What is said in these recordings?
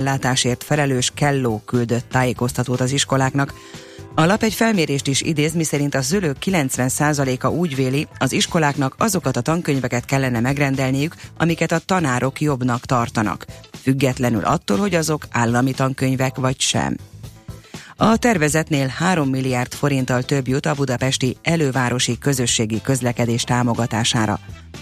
látásért felelős Kelló küldött tájékoztatót az iskoláknak. A lap egy felmérést is idéz, miszerint a szülők 90%-a úgy véli, az iskoláknak azokat a tankönyveket kellene megrendelniük, amiket a tanárok jobbnak tartanak, függetlenül attól, hogy azok állami tankönyvek vagy sem. A tervezetnél 3 milliárd forinttal több jut a budapesti elővárosi közösségi közlekedés támogatására.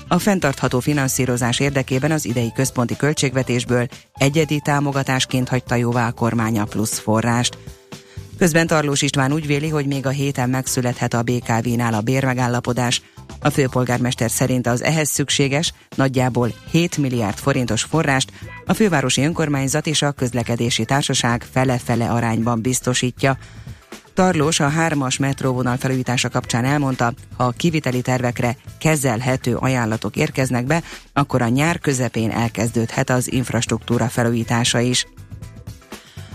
A fenntartható finanszírozás érdekében az idei központi költségvetésből egyedi támogatásként hagyta jóvá a kormánya plusz forrást. Közben Tarlós István úgy véli, hogy még a héten megszülethet a BKV-nál a bérmegállapodás. A főpolgármester szerint az ehhez szükséges, nagyjából 7 milliárd forintos forrást a fővárosi önkormányzat és a közlekedési társaság fele-fele arányban biztosítja. Tarlós a hármas metróvonal felújítása kapcsán elmondta, ha a kiviteli tervekre kezelhető ajánlatok érkeznek be, akkor a nyár közepén elkezdődhet az infrastruktúra felújítása is.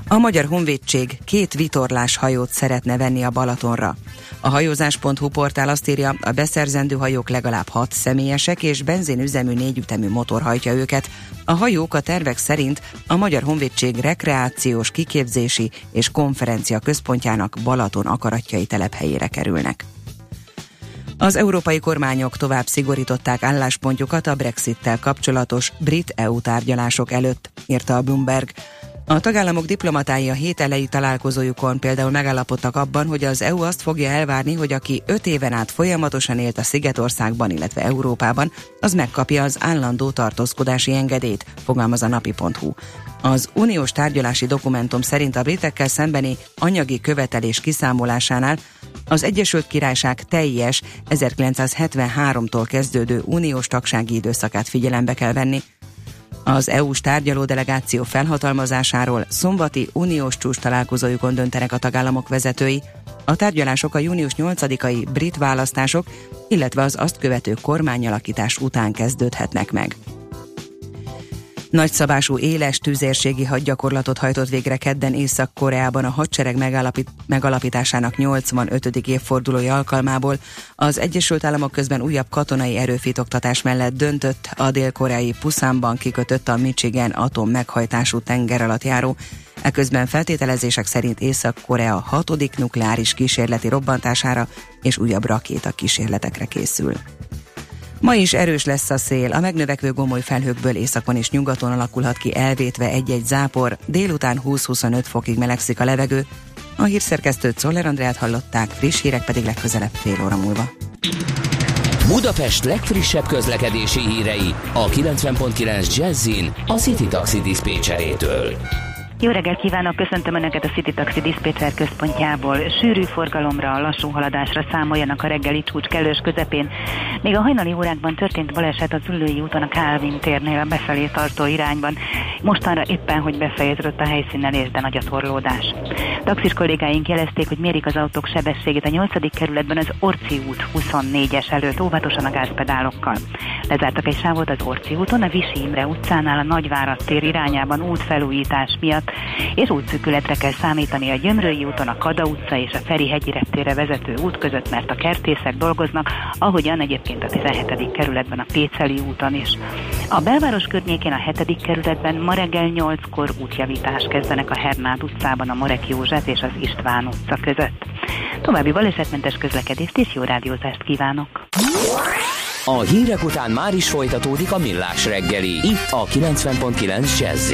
A Magyar Honvédség két vitorlás hajót szeretne venni a Balatonra. A hajózás.hu portál azt írja, a beszerzendő hajók legalább hat személyesek és benzinüzemű négyütemű motor hajtja őket. A hajók a tervek szerint a Magyar Honvédség rekreációs, kiképzési és konferencia központjának Balaton akaratjai telephelyére kerülnek. Az európai kormányok tovább szigorították álláspontjukat a Brexit-tel kapcsolatos brit-EU tárgyalások előtt, írta a Bloomberg. A tagállamok diplomatái a hét elejé találkozójukon például megállapodtak abban, hogy az EU azt fogja elvárni, hogy aki öt éven át folyamatosan élt a Szigetországban, illetve Európában, az megkapja az állandó tartózkodási engedélyt, fogalmaz a napi.hu. Az uniós tárgyalási dokumentum szerint a britekkel szembeni anyagi követelés kiszámolásánál az Egyesült Királyság teljes 1973-tól kezdődő uniós tagsági időszakát figyelembe kell venni, az EU-s tárgyaló delegáció felhatalmazásáról szombati uniós csúcs találkozójukon döntenek a tagállamok vezetői. A tárgyalások a június 8-ai brit választások, illetve az azt követő kormányalakítás után kezdődhetnek meg. Nagyszabású éles tüzérségi hadgyakorlatot hajtott végre kedden Észak-Koreában a hadsereg megalapít, megalapításának 85. évfordulója alkalmából. Az Egyesült Államok közben újabb katonai erőfitoktatás mellett döntött a dél-koreai Puszánban kikötött a Michigan atom meghajtású tenger alatt járó Eközben feltételezések szerint Észak-Korea hatodik nukleáris kísérleti robbantására és újabb rakéta kísérletekre készül. Ma is erős lesz a szél, a megnövekvő gomoly felhőkből északon és nyugaton alakulhat ki elvétve egy-egy zápor, délután 20-25 fokig melegszik a levegő. A hírszerkesztőt Szoller Andrát hallották, friss hírek pedig legközelebb fél óra múlva. Budapest legfrissebb közlekedési hírei a 90.9 Jazzin a City Taxi Dispécsejétől. Jó reggelt kívánok, köszöntöm Önöket a City Taxi Dispatcher központjából. Sűrű forgalomra, lassú haladásra számoljanak a reggeli csúcs kellős közepén. Még a hajnali órákban történt baleset az Ülői úton a Kálvin térnél a befelé tartó irányban. Mostanra éppen, hogy befejeződött a helyszínelés, de nagy a torlódás. Taxis kollégáink jelezték, hogy mérik az autók sebességét a 8. kerületben az Orci út 24-es előtt, óvatosan a gázpedálokkal. Lezártak egy sávot az Orci úton, a Visi Imre utcánál a Nagyvárad tér irányában útfelújítás miatt, és útszűkületre kell számítani a Gyömrői úton, a Kada utca és a Feri hegyi vezető út között, mert a kertészek dolgoznak, ahogyan egyébként a 17. kerületben a Péceli úton is. A belváros környékén a 7. kerületben ma reggel 8-kor útjavítást kezdenek a Hernád utcában a Morek József és az István utca között. További balesetmentes közlekedést és jó rádiózást kívánok! A hírek után már is folytatódik a millás reggeli, itt a 90.9 jazz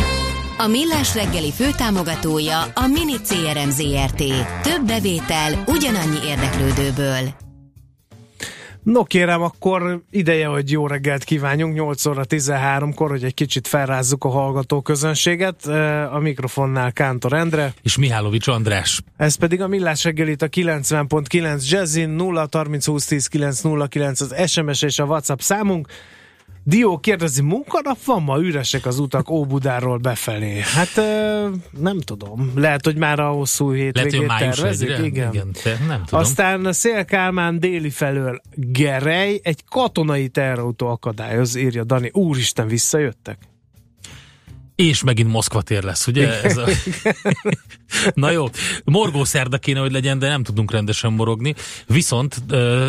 A Millás reggeli főtámogatója a Mini CRM Zrt. Több bevétel ugyanannyi érdeklődőből. No kérem, akkor ideje, hogy jó reggelt kívánjunk 8 óra 13-kor, hogy egy kicsit felrázzuk a hallgató közönséget. A mikrofonnál Kántor Endre. És Mihálovics András. Ez pedig a Millás reggelit a 90.9 Jazzin 0 30 20 10 909 az SMS és a WhatsApp számunk. Dió kérdezi, munkanap van ma? Üresek az utak Óbudáról befelé. Hát nem tudom. Lehet, hogy már a hosszú hétvégét tervezik. Igen. Igen nem tudom. Aztán Szélkálmán déli felől Gerej egy katonai terrautó akadályoz, írja Dani. Úristen, visszajöttek? És megint Moszkva tér lesz, ugye? Ez a... Na jó, morgó szerda kéne, hogy legyen, de nem tudunk rendesen morogni. Viszont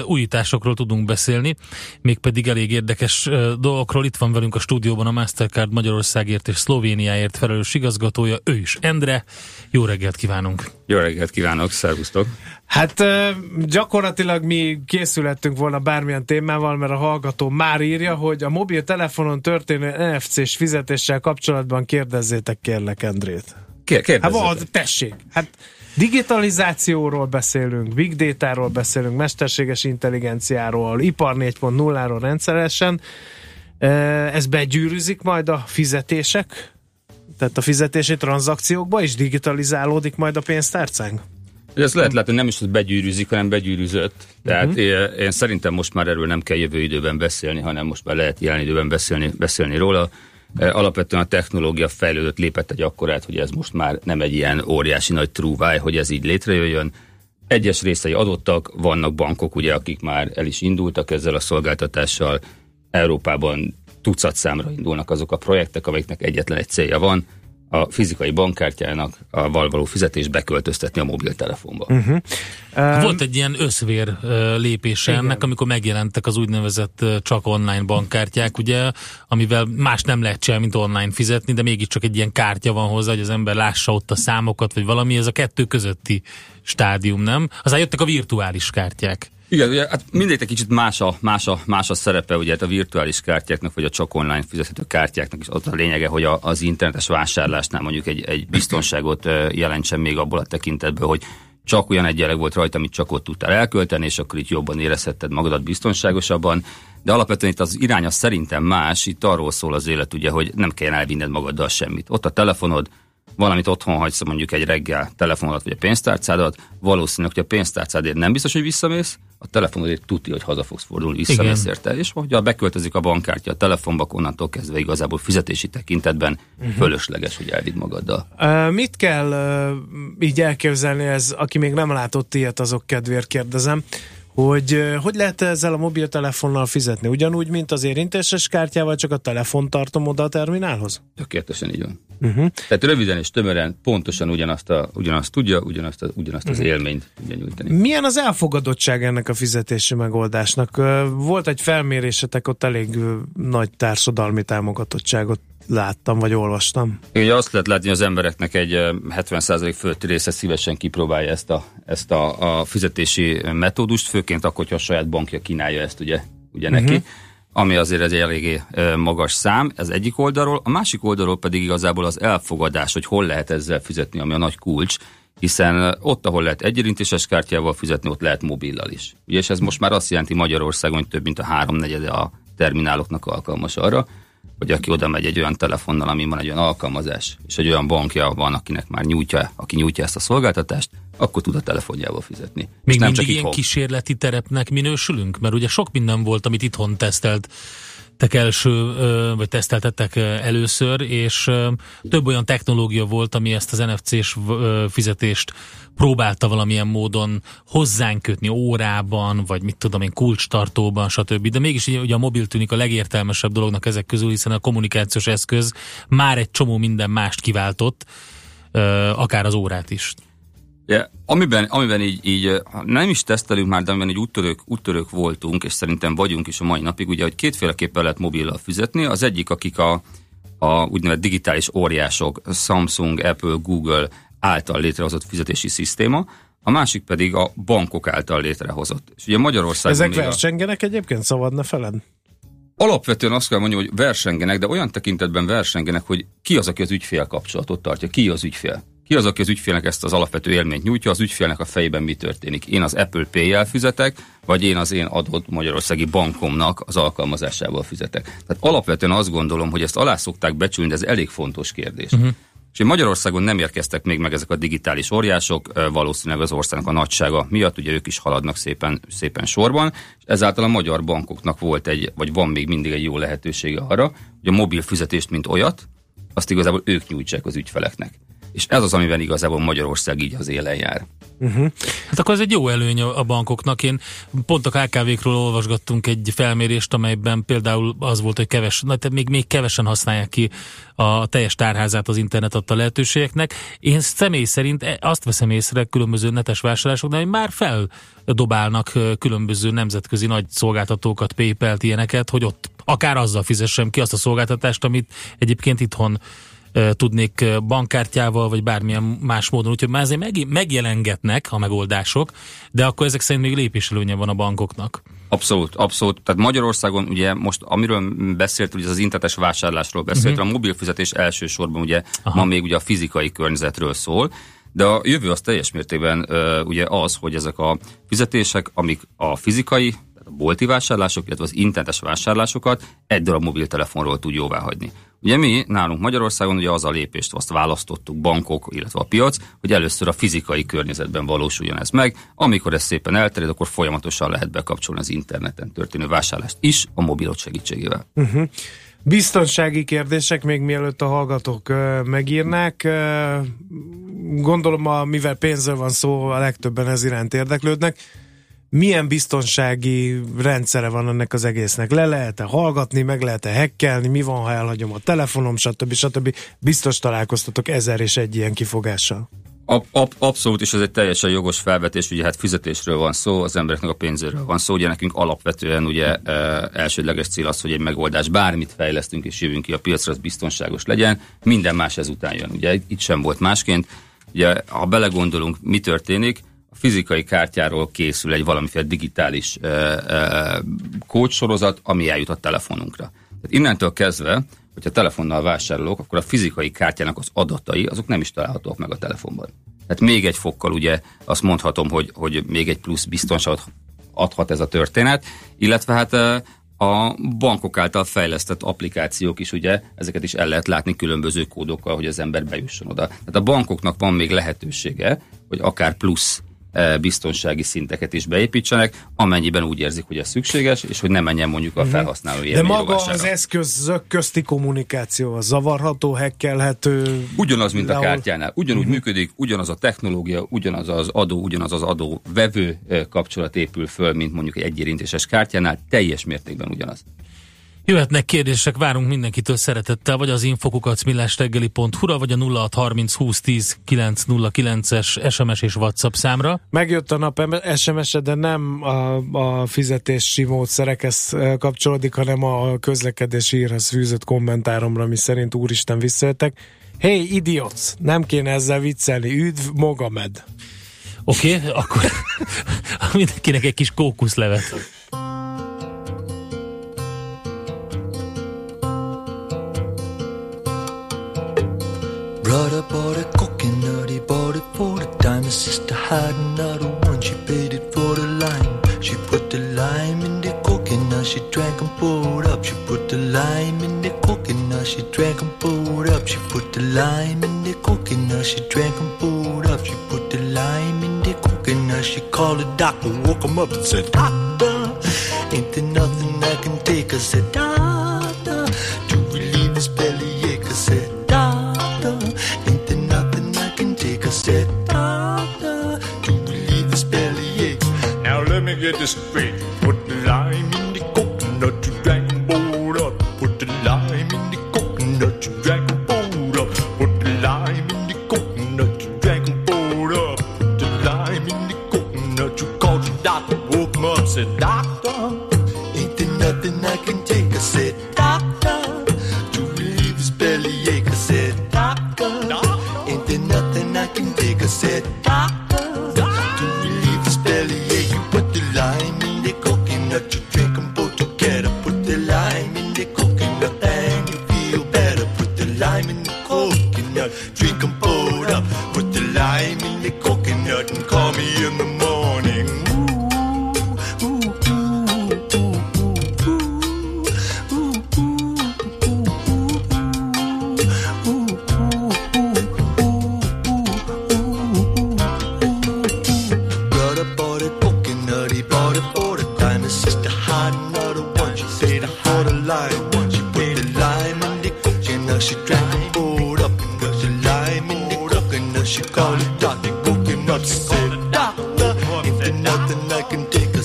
újításokról tudunk beszélni, mégpedig elég érdekes uh, dolgokról. Itt van velünk a stúdióban a Mastercard Magyarországért és Szlovéniáért felelős igazgatója, ő is Endre. Jó reggelt kívánunk! Jó reggelt kívánok, szervusztok! Hát gyakorlatilag mi készülettünk volna bármilyen témával, mert a hallgató már írja, hogy a mobiltelefonon történő NFC-s fizetéssel kapcsolatban kérdezzétek kérlek Endrét. Kérdezzétek. Hát van, tessék. Hát digitalizációról beszélünk, big data-ról beszélünk, mesterséges intelligenciáról, ipar 4.0-ról rendszeresen. Ez begyűrűzik majd a fizetések? Tehát a fizetési tranzakciókba is digitalizálódik majd a pénztárcánk? Ez lehet látni, nem is hogy begyűrűzik, hanem begyűrűzött. Tehát uh-huh. én, én szerintem most már erről nem kell jövő időben beszélni, hanem most már lehet jelen időben beszélni, beszélni róla. Alapvetően a technológia fejlődött, lépett egy akkorát, hogy ez most már nem egy ilyen óriási nagy trúváj, hogy ez így létrejöjjön. Egyes részei adottak, vannak bankok, ugye, akik már el is indultak ezzel a szolgáltatással. Európában tucat számra indulnak azok a projektek, amiknek egyetlen egy célja van, a fizikai bankkártyának a való fizetés beköltöztetni a mobiltelefonba. Uh-huh. Um, Volt egy ilyen összvér lépése igen. ennek, amikor megjelentek az úgynevezett csak online bankkártyák, ugye, amivel más nem lehet csinálni, mint online fizetni, de mégiscsak egy ilyen kártya van hozzá, hogy az ember lássa ott a számokat, vagy valami, ez a kettő közötti stádium, nem? Aztán jöttek a virtuális kártyák. Igen, ugye, hát mindegyik kicsit más a, más, a, más a szerepe, ugye hát a virtuális kártyáknak, vagy a csak online fizethető kártyáknak is ott a lényege, hogy a, az internetes vásárlásnál mondjuk egy, egy biztonságot jelentsen még abból a tekintetből, hogy csak olyan egyenleg volt rajta, amit csak ott tudtál elkölteni, és akkor itt jobban érezhetted magadat biztonságosabban. De alapvetően itt az irány az szerintem más, itt arról szól az élet, ugye, hogy nem kell elvinned magaddal semmit. Ott a telefonod, valamit otthon hagysz, mondjuk egy reggel telefonodat vagy a pénztárcádat, valószínűleg, hogy a pénztárcádért nem biztos, hogy visszamész, a telefonodért tuti, hogy haza fogsz fordulni, visszamész érte. És hogyha beköltözik a bankkártya a telefonba, onnantól kezdve igazából fizetési tekintetben uh-huh. fölösleges, hogy elvidd magaddal. Uh, mit kell uh, így elképzelni ez, aki még nem látott ilyet, azok kedvéért kérdezem, hogy hogy lehet ezzel a mobiltelefonnal fizetni? Ugyanúgy, mint az érintéses kártyával, csak a telefon tartom oda a terminálhoz? Tökéletesen így van. Uh-huh. Tehát röviden és tömören pontosan ugyanazt, a, ugyanazt tudja, ugyanazt, a, ugyanazt uh-huh. az mhm. élményt tudja nyújtani. Milyen az elfogadottság ennek a fizetési megoldásnak? Volt egy felmérésetek, ott elég nagy társadalmi támogatottságot láttam, vagy olvastam. Ugye azt lehet látni, hogy az embereknek egy 70% fölötti része szívesen kipróbálja ezt a, ezt a, a fizetési metódust, főként akkor, hogyha a saját bankja kínálja ezt ugye, ugye uh-huh. neki ami azért egy eléggé magas szám, ez egyik oldalról, a másik oldalról pedig igazából az elfogadás, hogy hol lehet ezzel fizetni, ami a nagy kulcs, hiszen ott, ahol lehet egyérintéses kártyával fizetni, ott lehet mobillal is. Ugye, és ez most már azt jelenti Magyarországon, hogy több mint a háromnegyede a termináloknak alkalmas arra, hogy aki oda megy egy olyan telefonnal, ami van egy olyan alkalmazás, és egy olyan bankja van, akinek már nyújtja, aki nyújtja ezt a szolgáltatást, akkor tud a telefonjával fizetni. Még nem mindig csak ilyen kísérleti terepnek minősülünk? Mert ugye sok minden volt, amit itthon tesztelt tek első, vagy teszteltettek először, és több olyan technológia volt, ami ezt az NFC-s fizetést próbálta valamilyen módon hozzánk kötni órában, vagy mit tudom én, kulcstartóban, stb. De mégis ugye a mobil tűnik a legértelmesebb dolognak ezek közül, hiszen a kommunikációs eszköz már egy csomó minden mást kiváltott, akár az órát is. Ja, amiben, amiben így, így nem is tesztelünk már, de amiben így úttörők, úttörők voltunk, és szerintem vagyunk is a mai napig, ugye, hogy kétféleképpen lehet mobillal fizetni. Az egyik, akik a, a úgynevezett digitális óriások, Samsung, Apple, Google által létrehozott fizetési szisztéma, a másik pedig a bankok által létrehozott. És ugye Magyarországon Ezek versengenek a... egyébként, szabadna feled? Alapvetően azt kell mondani, hogy versengenek, de olyan tekintetben versengenek, hogy ki az, aki az ügyfél kapcsolatot tartja, ki az ügyfél. Ki az, aki az ügyfélnek ezt az alapvető élményt nyújtja, az ügyfélnek a fejében mi történik? Én az Apple Pay-jel fizetek, vagy én az én adott magyarországi bankomnak az alkalmazásával fizetek. Tehát alapvetően azt gondolom, hogy ezt alá szokták becsülni, de ez elég fontos kérdés. Uh-huh. És Magyarországon nem érkeztek még meg ezek a digitális óriások, valószínűleg az országnak a nagysága miatt, ugye ők is haladnak szépen, szépen sorban, ezáltal a magyar bankoknak volt egy, vagy van még mindig egy jó lehetősége arra, hogy a mobil fizetést, mint olyat, azt igazából ők nyújtsák az ügyfeleknek. És ez az, amiben igazából Magyarország így az élen jár. Uh-huh. Hát akkor ez egy jó előny a bankoknak. Én pont a KKV-król olvasgattunk egy felmérést, amelyben például az volt, hogy keves, na, még, még kevesen használják ki a teljes tárházát az internet adta lehetőségeknek. Én személy szerint e, azt veszem észre különböző netes vásárlásoknál, hogy már feldobálnak különböző nemzetközi nagy szolgáltatókat, PayPal-t, ilyeneket, hogy ott akár azzal fizessem ki azt a szolgáltatást, amit egyébként itthon tudnék bankkártyával, vagy bármilyen más módon. Úgyhogy már azért megjelengetnek a megoldások, de akkor ezek szerint még lépéselőnye van a bankoknak. Abszolút, abszolút. Tehát Magyarországon ugye most, amiről beszélt, ugye az internetes vásárlásról beszélt, uh-huh. a mobil fizetés elsősorban ugye Aha. ma még ugye a fizikai környezetről szól, de a jövő az teljes mértékben uh, ugye az, hogy ezek a fizetések, amik a fizikai, a bolti vásárlások, illetve az internetes vásárlásokat egy darab mobiltelefonról tud jóvá hagyni. Ugye mi nálunk Magyarországon ugye az a lépést azt választottuk, bankok, illetve a piac, hogy először a fizikai környezetben valósuljon ez meg. Amikor ez szépen elterjed, akkor folyamatosan lehet bekapcsolni az interneten történő vásárlást is a mobilot segítségével. Uh-huh. Biztonsági kérdések, még mielőtt a hallgatók megírnák. Gondolom, a, mivel pénzről van szó, a legtöbben ez iránt érdeklődnek milyen biztonsági rendszere van ennek az egésznek? Le lehet-e hallgatni, meg lehet-e hekkelni, mi van, ha elhagyom a telefonom, stb. stb. Biztos találkoztatok ezer és egy ilyen kifogással. Ab, ab, abszolút, és ez egy teljesen jogos felvetés, ugye hát fizetésről van szó, az embereknek a pénzéről van szó, ugye nekünk alapvetően ugye e, elsődleges cél az, hogy egy megoldás, bármit fejlesztünk és jövünk ki a piacra, az biztonságos legyen, minden más ezután jön, ugye itt sem volt másként, ugye ha belegondolunk, mi történik, fizikai kártyáról készül egy valamiféle digitális uh, kódsorozat, ami eljut a telefonunkra. Tehát innentől kezdve, hogyha telefonnal vásárolok, akkor a fizikai kártyának az adatai, azok nem is találhatók meg a telefonban. Tehát még egy fokkal ugye azt mondhatom, hogy, hogy még egy plusz biztonságot adhat ez a történet, illetve hát a bankok által fejlesztett applikációk is, ugye, ezeket is el lehet látni különböző kódokkal, hogy az ember bejusson oda. Tehát a bankoknak van még lehetősége, hogy akár plusz E, biztonsági szinteket is beépítsenek, amennyiben úgy érzik, hogy ez szükséges, és hogy ne menjen mondjuk a mhm. felhasználó De maga az eszközök közti kommunikáció az zavarható, hekkelhető? Ugyanaz, mint a kártyánál. Ugyanúgy uh-huh. működik, ugyanaz a technológia, ugyanaz az adó, ugyanaz az adó vevő e, kapcsolat épül föl, mint mondjuk egy egyérintéses kártyánál, teljes mértékben ugyanaz. Jöhetnek kérdések, várunk mindenkitől szeretettel, vagy az infokukat millásreggeli.hu-ra, vagy a 0630 2010 909-es SMS és WhatsApp számra. Megjött a nap SMS-e, de nem a, a fizetési módszerekhez kapcsolódik, hanem a közlekedési írhez fűzött kommentáromra, mi szerint úristen visszajöttek. Hey, idiots! Nem kéne ezzel viccelni. Üdv, Mogamed! Oké, okay, akkor mindenkinek egy kis kókuszlevet. Brother bought a coconut, he bought it for the dime. His sister had another one, she paid it for the lime. She put the lime in the coconut, she drank and poured up. She put the lime in the coconut, she drank and poured up. She put the lime in the coconut, she drank and poured up. She put the lime in the coconut, she called the doctor, woke him up and said, Doctor, ain't there nothing I can take? I said, Doctor, this beat.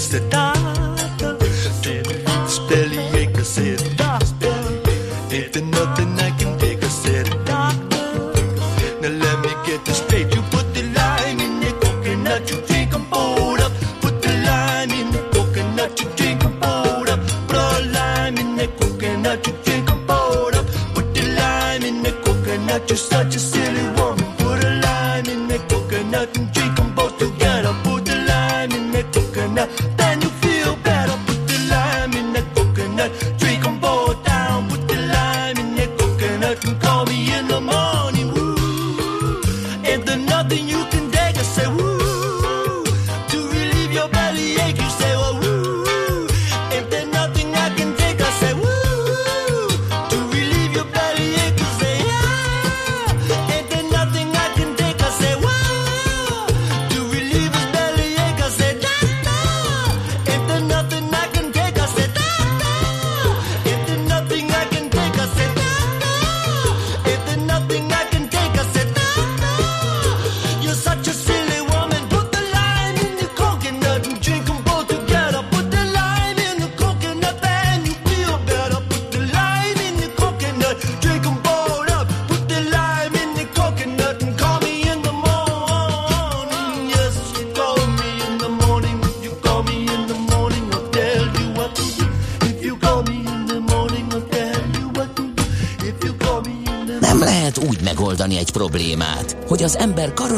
The dark.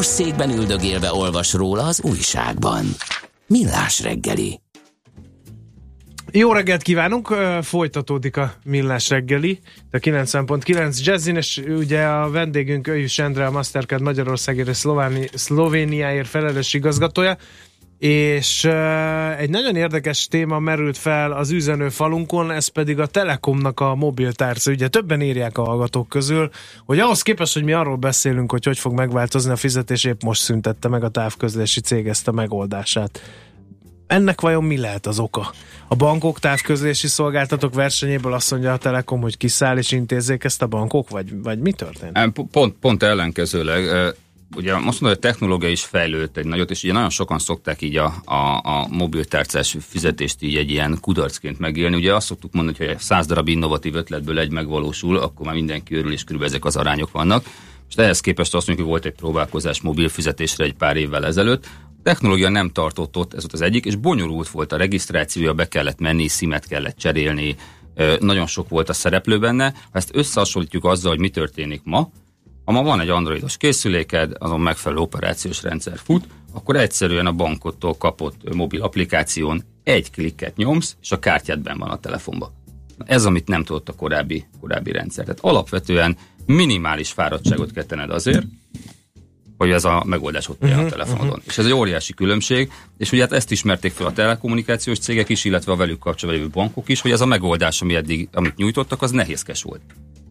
Karosszékben üldögélve olvas róla az újságban. Millás reggeli. Jó reggelt kívánunk, folytatódik a Millás reggeli, a 90.9 Jazzin, és ugye a vendégünk Öjjus Endre, a Mastercard Magyarországért és Szlováni, Szlovéniáért felelős igazgatója, és ö, egy nagyon érdekes téma merült fel az üzenő falunkon, ez pedig a Telekomnak a mobiltárca. Ugye többen írják a hallgatók közül, hogy ahhoz képest, hogy mi arról beszélünk, hogy hogy fog megváltozni a fizetés, épp most szüntette meg a távközlési cég ezt a megoldását. Ennek vajon mi lehet az oka? A bankok távközlési szolgáltatók versenyéből azt mondja a Telekom, hogy kiszáll és intézzék ezt a bankok, vagy, vagy mi történt? Pont, pont ellenkezőleg, ugye azt mondom, hogy a technológia is fejlődött egy nagyot, és ugye nagyon sokan szokták így a, a, a mobiltárcás fizetést így egy ilyen kudarcként megélni. Ugye azt szoktuk mondani, hogy ha 100 darab innovatív ötletből egy megvalósul, akkor már mindenki örül, és körülbelül ezek az arányok vannak. És ehhez képest azt mondjuk, hogy volt egy próbálkozás mobil fizetésre egy pár évvel ezelőtt. A technológia nem tartott ott, ez volt az egyik, és bonyolult volt a regisztrációja, be kellett menni, szimet kellett cserélni, nagyon sok volt a szereplő benne. Ha ezt összehasonlítjuk azzal, hogy mi történik ma, ha ma van egy androidos készüléked, azon megfelelő operációs rendszer fut, akkor egyszerűen a bankottól kapott mobil applikáción egy klikket nyomsz, és a kártyád benn van a telefonba. Ez, amit nem tudott a korábbi, korábbi rendszer. Tehát alapvetően minimális fáradtságot kell tenned azért, hogy ez a megoldás ott uh-huh, a telefonodon. Uh-huh. És ez egy óriási különbség, és ugye hát ezt ismerték fel a telekommunikációs cégek is, illetve a velük kapcsolatban lévő bankok is, hogy ez a megoldás, ami eddig, amit nyújtottak, az nehézkes volt.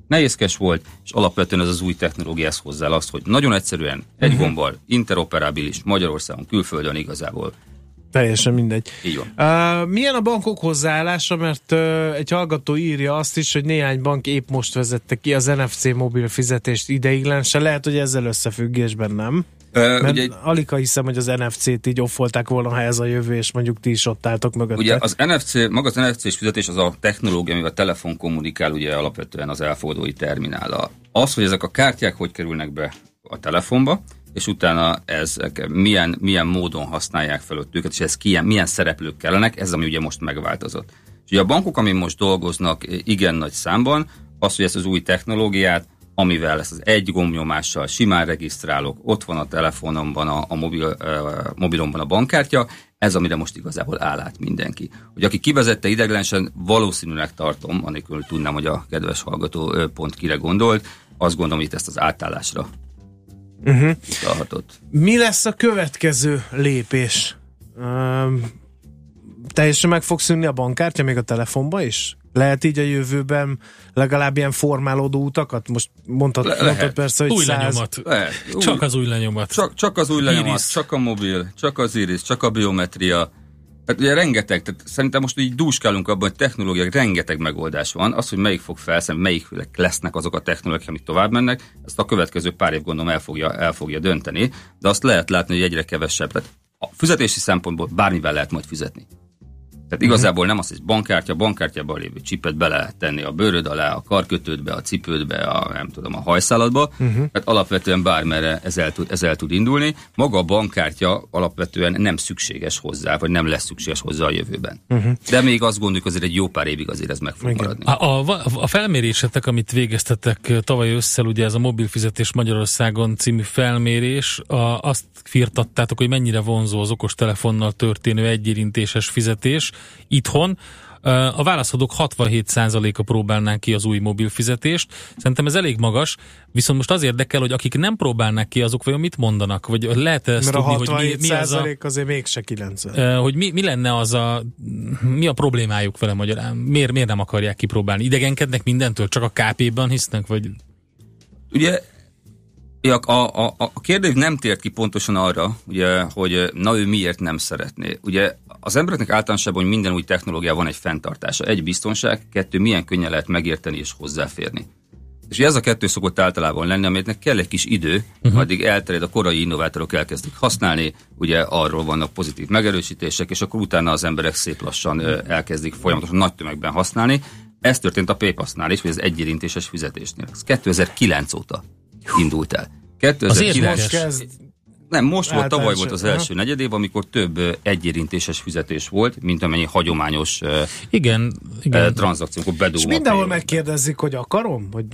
Nehézkes volt, és alapvetően ez az új technológiához hozzá azt, hogy nagyon egyszerűen, egy uh-huh. gombbal, interoperábilis, Magyarországon, külföldön igazából Teljesen mindegy. Így van. Uh, milyen a bankok hozzáállása, mert uh, egy hallgató írja azt is, hogy néhány bank épp most vezette ki az NFC mobil fizetést ideiglenesen, lehet, hogy ezzel összefüggésben nem. Ö, Mert ugye, alig, hiszem, hogy az NFC-t így offolták volna, ha ez a jövő, és mondjuk ti is ott álltok mögötte. ugye az NFC, maga az NFC-s fizetés az a technológia, amivel a telefon kommunikál, ugye alapvetően az elfogadói terminállal. Az, hogy ezek a kártyák hogy kerülnek be a telefonba, és utána ezek milyen, milyen módon használják fel ott őket, és ez ki, milyen szereplők kellenek, ez ami ugye most megváltozott. És ugye a bankok, ami most dolgoznak igen nagy számban, az, hogy ezt az új technológiát, amivel ezt az egy gombnyomással simán regisztrálok, ott van a telefonomban, a, a mobil, uh, mobilomban a bankkártya, ez, amire most igazából áll át mindenki. Hogy aki kivezette ideglenesen, valószínűleg tartom, anélkül hogy tudnám, hogy a kedves hallgató pont kire gondolt, azt gondolom, hogy itt ezt az átállásra Uh-huh. utalhatott. Mi lesz a következő lépés? Um, teljesen meg fog szűnni a bankkártya még a telefonba is? Lehet így a jövőben legalább ilyen formálódó utakat? Most mondtad, Le- mondtad lehet. persze, hogy Új száz... lenyomat. Lehet. Csak az új lenyomat. Csak, csak az új lenyomat, Iris. csak a mobil, csak az iris, csak a biometria. Hát ugye rengeteg, tehát szerintem most így dúskálunk abban, hogy technológiák, rengeteg megoldás van. Az, hogy melyik fog felszállni, melyik lesznek azok a technológiák, amik tovább mennek, ezt a következő pár év gondolom el fogja, el fogja dönteni, de azt lehet látni, hogy egyre kevesebb. Tehát a fizetési szempontból bármivel lehet majd fizetni. Tehát igazából nem az, hogy bankkártya, bankkártyában lévő csipet bele lehet tenni a bőröd alá, a karkötődbe, a cipődbe, a nem tudom, a hajszáladba. Uh-huh. Tehát alapvetően bármerre ez el, tud, ez el tud indulni. Maga a bankkártya alapvetően nem szükséges hozzá, vagy nem lesz szükséges hozzá a jövőben. Uh-huh. De még azt gondoljuk, azért egy jó pár évig azért ez meg fog Igen. maradni. A, a, a felmérésetek, amit végeztetek tavaly összel, ugye ez a mobil fizetés Magyarországon című felmérés, a, azt firtattátok, hogy mennyire vonzó az okos telefonnal történő egyérintéses fizetés itthon. A válaszadók 67%-a próbálnák ki az új mobil fizetést. Szerintem ez elég magas, viszont most az érdekel, hogy akik nem próbálnák ki, azok vajon mit mondanak? Vagy lehet ezt Mert a tudni, hogy mi, 67 mi az a... azért mégse 90. Ö, hogy mi, mi lenne az a, mi a problémájuk vele magyarán? Miért, miért nem akarják kipróbálni? Idegenkednek mindentől? Csak a KP-ban hisznek? Vagy Ugye a, a, a kérdés nem tért ki pontosan arra, ugye, hogy na ő miért nem szeretné. Ugye az embereknek általánosában, hogy minden új technológia van egy fenntartása. Egy biztonság, kettő milyen könnyen lehet megérteni és hozzáférni. És ez a kettő szokott általában lenni, aminek kell egy kis idő, uh-huh. addig elterjed, a korai innovátorok elkezdik használni, ugye arról vannak pozitív megerősítések, és akkor utána az emberek szép lassan elkezdik folyamatosan nagy tömegben használni. Ez történt a PayPass-nál is, hogy az egyérintéses fizetésnél. Ez 2009 óta indult el. 2009 Most kezd nem, most volt, tavaly volt az aha. első negyedév, amikor több egyérintéses fizetés volt, mint amennyi hagyományos igen, igen. tranzakciókor bedugva. És mindenhol megkérdezik, hogy akarom? Hogy...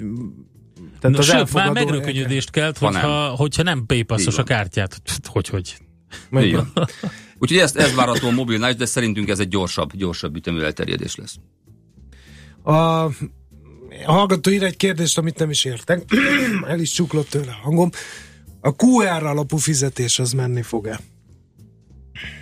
Tehát az sőt, már megrökönyödést kelt, Ha hogyha, hogyha nem paypassos a kártyát. Hogy, hogy? van. Úgyhogy ezt, ez várható a mobilnál, is, de szerintünk ez egy gyorsabb, gyorsabb ütemű elterjedés lesz. A, a hallgató ír egy kérdést, amit nem is értek. El is csuklott tőle a hangom. A QR alapú fizetés az menni fog-e?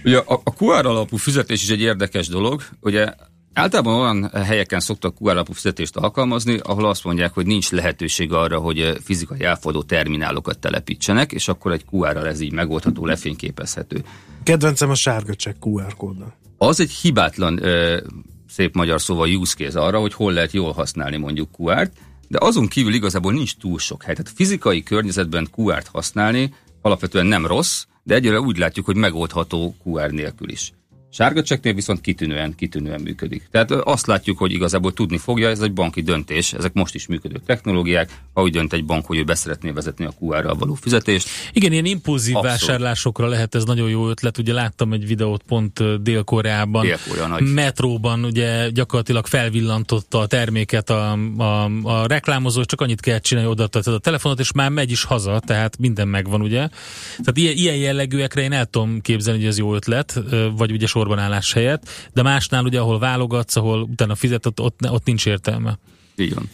Ugye a, a QR alapú fizetés is egy érdekes dolog. Ugye általában olyan helyeken szoktak QR alapú fizetést alkalmazni, ahol azt mondják, hogy nincs lehetőség arra, hogy ö, fizikai elfogadó terminálokat telepítsenek, és akkor egy QR-ral ez így megoldható, lefényképezhető. Kedvencem a sárga csekk QR kóddal. Az egy hibátlan, ö, szép magyar szóval use case arra, hogy hol lehet jól használni mondjuk QR-t, de azon kívül igazából nincs túl sok hely. Tehát fizikai környezetben QR-t használni alapvetően nem rossz, de egyre úgy látjuk, hogy megoldható QR nélkül is. Sárga csekknél viszont kitűnően, kitűnően működik. Tehát azt látjuk, hogy igazából tudni fogja, ez egy banki döntés, ezek most is működő technológiák, ha úgy dönt egy bank, hogy ő beszeretné vezetni a QR-ral való fizetést, Igen, ilyen impulzív Abszolút. vásárlásokra lehet ez nagyon jó ötlet. Ugye láttam egy videót pont Dél-Koreában. Nagy. Metróban ugye gyakorlatilag felvillantotta a terméket a, a, a reklámozó, csak annyit kell csinálni, oda a telefonot, és már megy is haza, tehát minden megvan, ugye. Tehát ilyen, ilyen jellegűekre én el tudom képzelni, hogy ez jó ötlet, vagy ugye sorban állás helyett, de másnál ugye, ahol válogatsz, ahol utána fizet, ott, ott, ott nincs értelme. így van.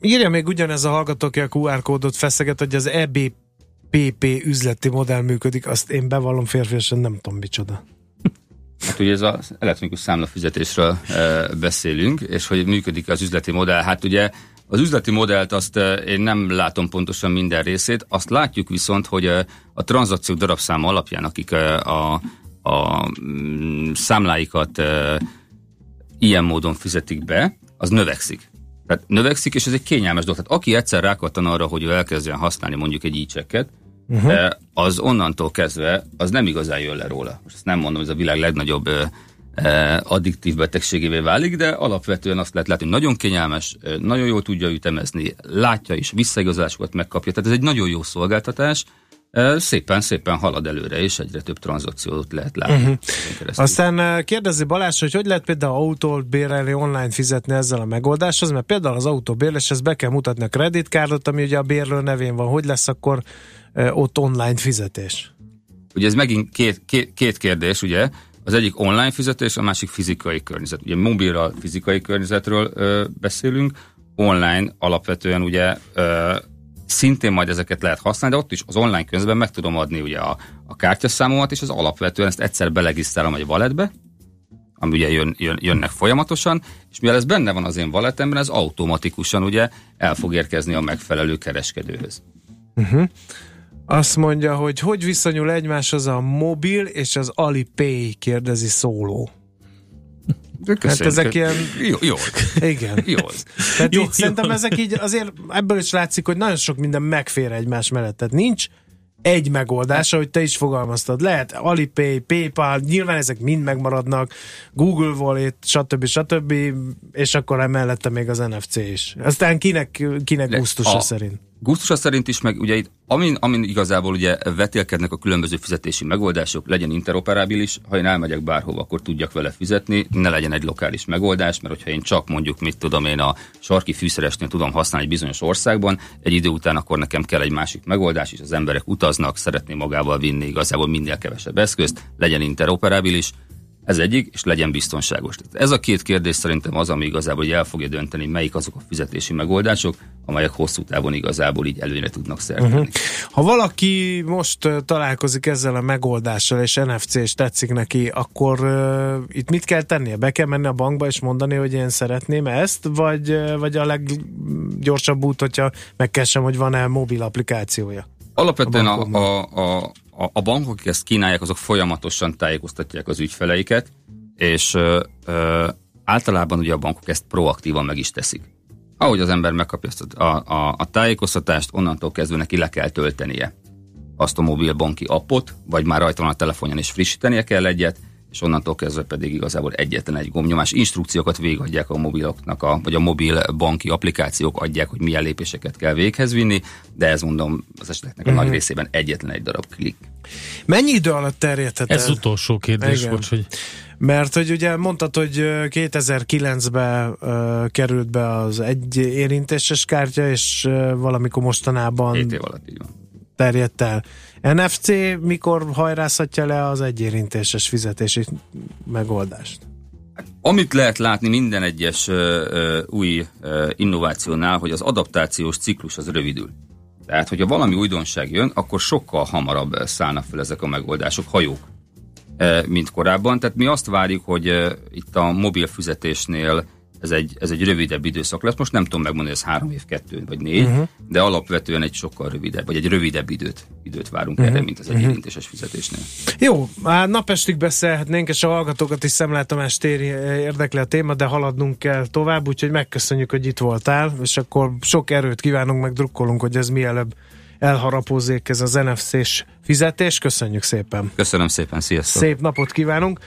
Írja még ugyanez a hallgató, aki a QR kódot feszeget, hogy az EBPP üzleti modell működik, azt én bevallom férfiasan nem tudom micsoda. Hát ugye ez az elektronikus számlafizetésről e, beszélünk, és hogy működik az üzleti modell. Hát ugye az üzleti modellt azt e, én nem látom pontosan minden részét, azt látjuk viszont, hogy e, a tranzakciók darabszáma alapján, akik e, a, a mm, számláikat ilyen módon fizetik be, az növekszik. Tehát növekszik, és ez egy kényelmes dolog. Tehát aki egyszer rákattan arra, hogy ő elkezdjen használni mondjuk egy e uh-huh. az onnantól kezdve az nem igazán jön le róla. Most ezt nem mondom, hogy ez a világ legnagyobb addiktív betegségévé válik, de alapvetően azt lehet látni, hogy nagyon kényelmes, nagyon jól tudja ütemezni, látja is, visszaigazolásokat megkapja. Tehát ez egy nagyon jó szolgáltatás, Ö, Szépen, szépen halad előre, és egyre több tranzakciót lehet látni. Uh-huh. Aztán kérdezi Balázs, hogy hogy lehet például autót bérelni, online fizetni ezzel a megoldáshoz, mert például az autóbérléshez be kell mutatni a kreditkártot, ami ugye a bérlő nevén van. Hogy lesz akkor ott online fizetés? Ugye ez megint két, két, két kérdés, ugye? Az egyik online fizetés, a másik fizikai környezet. Ugye mobilra fizikai környezetről ö, beszélünk, online alapvetően ugye ö, szintén majd ezeket lehet használni, de ott is az online közben meg tudom adni ugye a, a kártyaszámomat, és az alapvetően ezt egyszer belegisztálom egy walletbe, ami ugye jön, jön, jönnek folyamatosan, és mivel ez benne van az én walletemben, ez automatikusan ugye el fog érkezni a megfelelő kereskedőhöz. Azt mondja, hogy hogy viszonyul egymáshoz a mobil és az Alipay, kérdezi szóló. Hát ezek ilyen... Jó, jó. Igen. jó. Tehát Jó, így jó. szerintem ezek így azért ebből is látszik, hogy nagyon sok minden megfér egymás mellett. Tehát nincs egy megoldás, ahogy te is fogalmaztad. Lehet Alipay, Paypal, nyilván ezek mind megmaradnak, Google Wallet, stb. stb. És akkor emellette még az NFC is. Aztán kinek, kinek gusztusa a- szerint. Gusztusa szerint is, meg ugye itt, amin, amin igazából ugye vetélkednek a különböző fizetési megoldások, legyen interoperábilis, ha én elmegyek bárhova, akkor tudjak vele fizetni, ne legyen egy lokális megoldás, mert hogyha én csak mondjuk, mit tudom én, a sarki fűszeresnél tudom használni egy bizonyos országban, egy idő után akkor nekem kell egy másik megoldás, és az emberek utaznak, szeretné magával vinni igazából minél kevesebb eszközt, legyen interoperábilis, ez egyik, és legyen biztonságos. Tehát ez a két kérdés szerintem az, ami igazából hogy el fogja dönteni, melyik azok a fizetési megoldások, amelyek hosszú távon igazából így előnyre tudnak szertenni. Uh-huh. Ha valaki most találkozik ezzel a megoldással, és NFC és tetszik neki, akkor uh, itt mit kell tennie? Be kell menni a bankba és mondani, hogy én szeretném ezt, vagy, vagy a leggyorsabb út, hogyha megkeresem, hogy van-e mobil applikációja? Alapvetően A a, a, a, a, bankok, akik ezt kínálják, azok folyamatosan tájékoztatják az ügyfeleiket, és ö, ö, általában ugye a bankok ezt proaktívan meg is teszik. Ahogy az ember megkapja ezt a, a, a tájékoztatást, onnantól kezdve neki le kell töltenie azt a mobil banki appot, vagy már rajta van a telefonján és frissítenie kell egyet, és onnantól kezdve pedig igazából egyetlen egy gombnyomás. Instrukciókat végigadják a mobiloknak, a, vagy a mobil banki applikációk adják, hogy milyen lépéseket kell véghez vinni, de ez mondom az eseteknek a nagy részében egyetlen egy darab klik. Mennyi idő alatt terjedhet Ez el? az utolsó kérdés Igen. volt, hogy Mert hogy ugye mondtad, hogy ö, 2009-ben ö, került be az egy érintéses kártya, és ö, valamikor mostanában Két év alatt így van. terjedt el. NFC mikor hajrázhatja le az egy érintéses fizetési megoldást? Amit lehet látni minden egyes ö, ö, új ö, innovációnál, hogy az adaptációs ciklus az rövidül. Tehát, hogyha valami újdonság jön, akkor sokkal hamarabb szállnak fel ezek a megoldások, hajók, mint korábban. Tehát mi azt várjuk, hogy itt a mobil fizetésnél ez egy, ez egy rövidebb időszak lesz. Most nem tudom megmondani, hogy ez három év, kettő vagy négy, uh-huh. de alapvetően egy sokkal rövidebb, vagy egy rövidebb időt, időt várunk uh-huh. erre, mint az egy érintéses fizetésnél. Jó, már napestig beszélhetnénk, és a hallgatókat is szemlátomás téri érdekli a téma, de haladnunk kell tovább, úgyhogy megköszönjük, hogy itt voltál, és akkor sok erőt kívánunk, meg drukkolunk, hogy ez mielőbb elharapózzék ez az NFC-s fizetés. Köszönjük szépen! Köszönöm szépen, sziasztok! Szép napot kívánunk!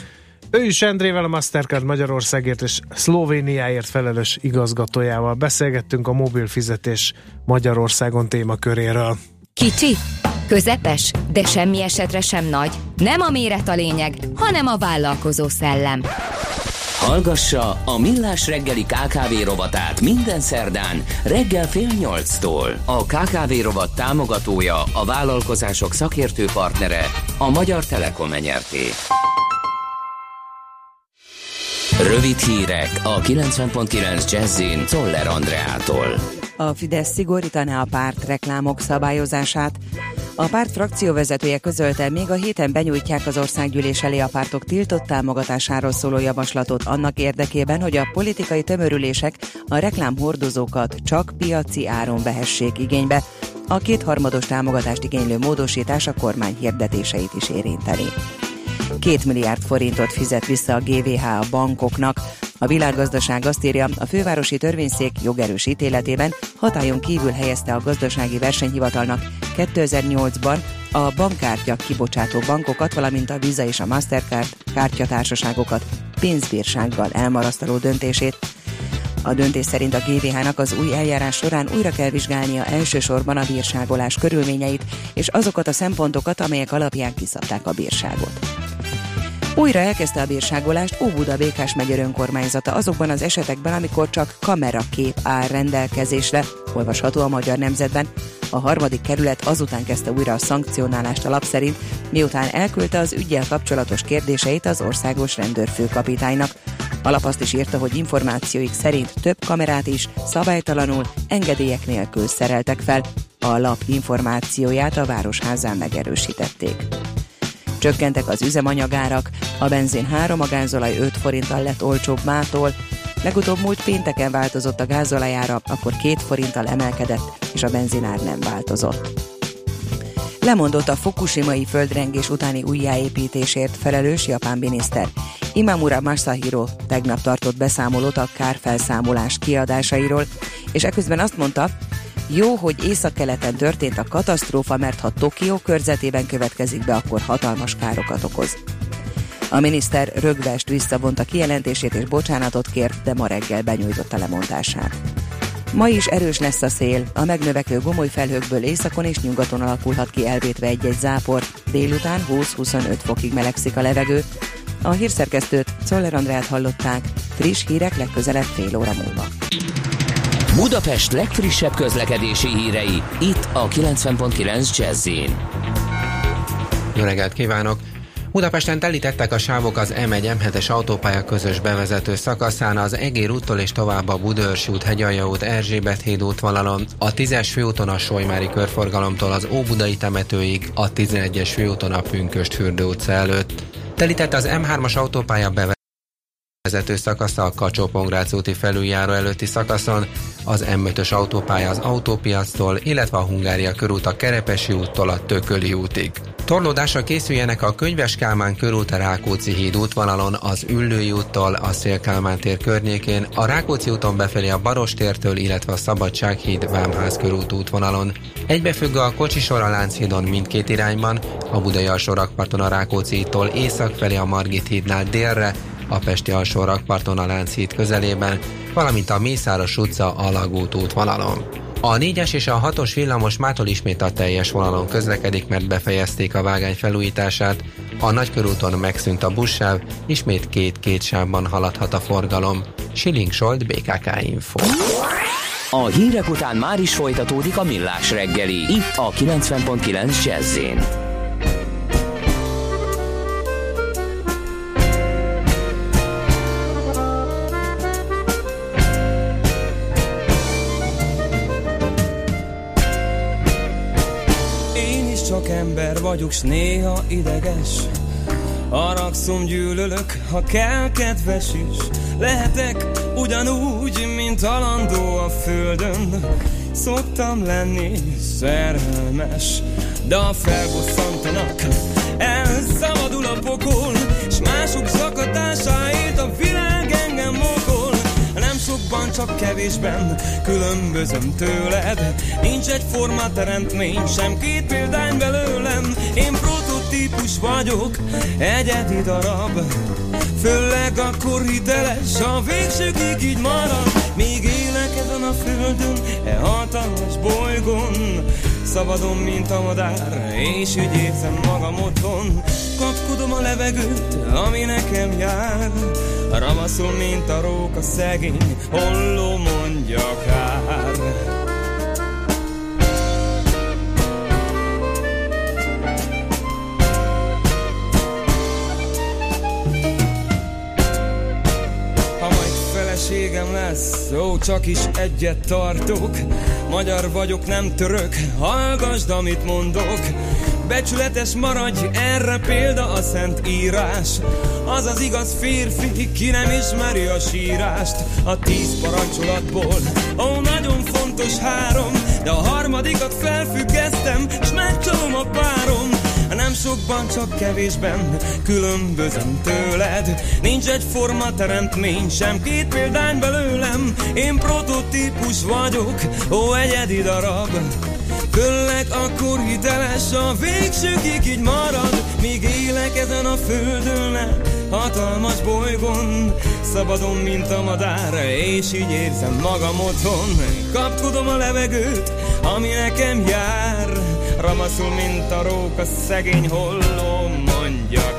Ő is Endrével a Mastercard Magyarországért és Szlovéniáért felelős igazgatójával beszélgettünk a mobil fizetés Magyarországon témaköréről. Kicsi, közepes, de semmi esetre sem nagy. Nem a méret a lényeg, hanem a vállalkozó szellem. Hallgassa a Millás reggeli KKV rovatát minden szerdán reggel fél nyolctól. A KKV rovat támogatója, a vállalkozások szakértő partnere, a Magyar Telekom enyerté. Rövid hírek a 90.9 Jazzin Toller Andreától. A Fidesz szigorítaná a párt reklámok szabályozását. A párt frakcióvezetője közölte, még a héten benyújtják az országgyűlés elé a pártok tiltott támogatásáról szóló javaslatot annak érdekében, hogy a politikai tömörülések a reklámhordozókat csak piaci áron vehessék igénybe. A kétharmados támogatást igénylő módosítás a kormány hirdetéseit is érinteni. Két milliárd forintot fizet vissza a GVH a bankoknak. A világgazdaság azt írja, a fővárosi törvényszék jogerős ítéletében hatályon kívül helyezte a gazdasági versenyhivatalnak 2008-ban a bankkártya kibocsátó bankokat, valamint a Visa és a Mastercard kártyatársaságokat pénzbírsággal elmarasztaló döntését. A döntés szerint a GVH-nak az új eljárás során újra kell vizsgálnia elsősorban a bírságolás körülményeit és azokat a szempontokat, amelyek alapján kiszabták a bírságot. Újra elkezdte a bírságolást Óbuda Békás megyer önkormányzata azokban az esetekben, amikor csak kamerakép áll rendelkezésre, olvasható a Magyar Nemzetben. A harmadik kerület azután kezdte újra a szankcionálást a lap szerint, miután elküldte az ügyel kapcsolatos kérdéseit az országos rendőrfőkapitánynak. A lap azt is írta, hogy információik szerint több kamerát is szabálytalanul, engedélyek nélkül szereltek fel. A lap információját a Városházán megerősítették. Csökkentek az üzemanyagárak, a benzin 3, a gázolaj 5 forinttal lett olcsóbb mától, legutóbb múlt pénteken változott a gázolajára, akkor 2 forinttal emelkedett, és a benzinár nem változott. Lemondott a fukushimai földrengés utáni újjáépítésért felelős japán miniszter. Imamura Masahiro tegnap tartott beszámolót a kárfelszámolás kiadásairól, és eközben azt mondta, jó, hogy északkeleten történt a katasztrófa, mert ha Tokió körzetében következik be, akkor hatalmas károkat okoz. A miniszter rögvest visszavonta kijelentését és bocsánatot kért, de ma reggel benyújtotta lemondását. Ma is erős lesz a szél, a megnövekvő gomoly felhőkből északon és nyugaton alakulhat ki elvétve egy-egy zápor, délután 20-25 fokig melegszik a levegő. A hírszerkesztőt, Czoller Andrát hallották, friss hírek legközelebb fél óra múlva. Budapest legfrissebb közlekedési hírei, itt a 90.9 jazz Jó reggelt kívánok! Budapesten telítettek a sávok az M1 M7-es autópálya közös bevezető szakaszán az Egér úttól és tovább a Budörsi út, Hegyalja út, Erzsébet híd útvonalon, a 10-es főúton a Solymári körforgalomtól az Óbudai temetőig, a 11-es főúton a Pünköst fürdő utca előtt. Telített az M3-as autópálya bevezető vezető szakasza a kacsó úti felüljáró előtti szakaszon, az M5-ös autópálya az autópiactól, illetve a Hungária körút a Kerepesi úttól a Tököli útig. Torlódásra készüljenek a Könyves Kálmán körút a Rákóczi híd útvonalon, az Üllői úttól a Szélkálmán tér környékén, a Rákóczi úton befelé a Barostértől, illetve a Szabadsághíd Vámház körút útvonalon. Egybefügg a kocsisor a Lánchídon mindkét irányban, a Budai alsó a Rákóczi-tól észak felé a Margit hídnál délre, a Pesti alsó rakparton a Lánchíd közelében, valamint a Mészáros utca alagút útvonalon. A 4-es és a 6-os villamos mától ismét a teljes vonalon közlekedik, mert befejezték a vágány felújítását. A nagykörúton megszűnt a buszsáv, ismét két-két sávban haladhat a forgalom. Siling Solt, BKK Info. A hírek után már is folytatódik a millás reggeli, itt a 90.9 jazz ember vagyok, s néha ideges. Haragszom, gyűlölök, ha kell, kedves is. Lehetek ugyanúgy, mint alandó a földön. Szoktam lenni szerelmes De a felbosszantanak Elszabadul a pokol S mások zakatásáért a világ sokban, csak kevésben különbözöm tőled. Nincs egy forma teremtmény, sem két példány belőlem. Én prototípus vagyok, egyedi darab. Főleg akkor hiteles, a végsőkig így marad. Még élek ezen a földön, e hatalmas bolygón. Szabadon, mint a madár, és úgy érzem magam otthon Kapkodom a levegőt, ami nekem jár Ravaszol, mint a róka szegény, holló mondja kár feleségem lesz, ó, csak is egyet tartok. Magyar vagyok, nem török, hallgasd, amit mondok. Becsületes maradj, erre példa a szent írás. Az az igaz férfi, ki nem ismeri a sírást. A tíz parancsolatból, ó, nagyon fontos három, de a harmadikat felfüggesztem, s megcsalom a párom. Nem sokban, csak kevésben különbözöm tőled Nincs egy forma teremtmény, sem két példány belőlem Én prototípus vagyok, ó egyedi darab Főleg akkor hiteles, a végsőkig így marad. Míg élek ezen a földön, hatalmas bolygón. Szabadon, mint a madár, és így érzem magam otthon. Kapkodom a levegőt, ami nekem jár. Ramaszul, mint a róka, szegény holló, mondja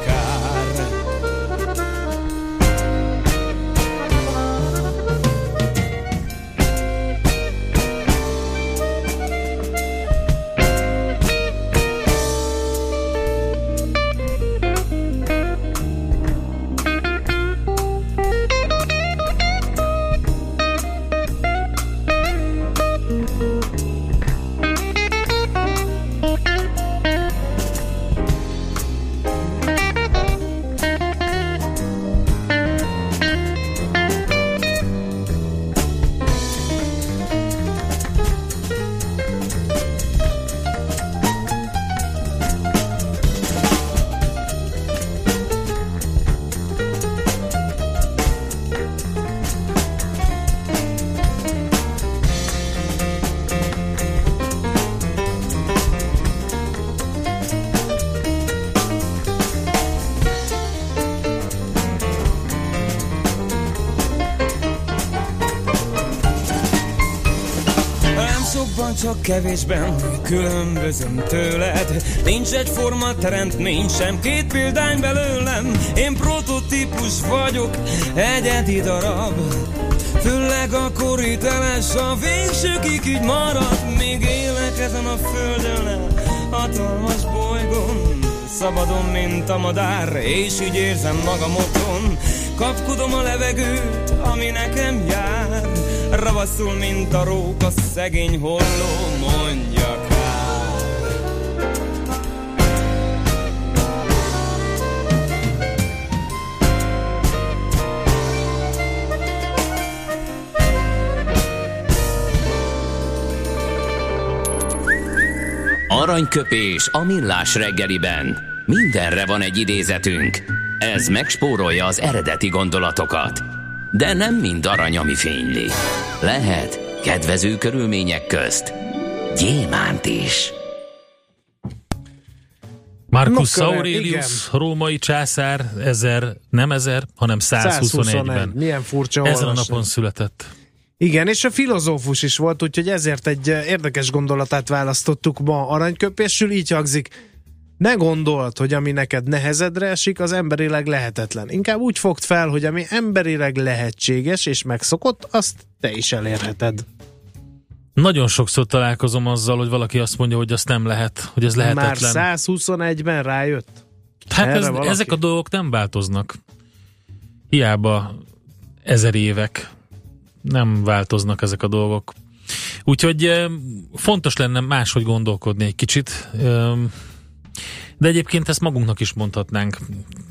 csak kevésben különbözöm tőled. Nincs egyforma teremtmény, sem két példány belőlem. Én prototípus vagyok, egyedi darab. Főleg akkor hiteles, a végsőkig így marad. Még élek ezen a földön, hatalmas bolygón. Szabadon, mint a madár, és így érzem magam otthon. Kapkodom a levegőt, ami nekem jár Ravaszul, mint a róka, szegény holló, mondja Aranyköpés a millás reggeliben. Mindenre van egy idézetünk. Ez megspórolja az eredeti gondolatokat. De nem mind arany, ami fényli. Lehet kedvező körülmények közt gyémánt is. Marcus No, Aurelius, római császár, ezer, nem ezer, hanem 121-ben. Milyen furcsa Ezen a napon született. Igen, és a filozófus is volt, úgyhogy ezért egy eh, érdekes gondolatát választottuk ma aranyköpésül, így hangzik. Ne gondold, hogy ami neked nehezedre esik, az emberileg lehetetlen. Inkább úgy fogd fel, hogy ami emberileg lehetséges és megszokott, azt te is elérheted. Nagyon sokszor találkozom azzal, hogy valaki azt mondja, hogy azt nem lehet, hogy ez Már lehetetlen. 121-ben rájött? Hát erre ez, valaki? ezek a dolgok nem változnak. Hiába ezer évek nem változnak ezek a dolgok. Úgyhogy eh, fontos lenne máshogy gondolkodni egy kicsit. De egyébként ezt magunknak is mondhatnánk.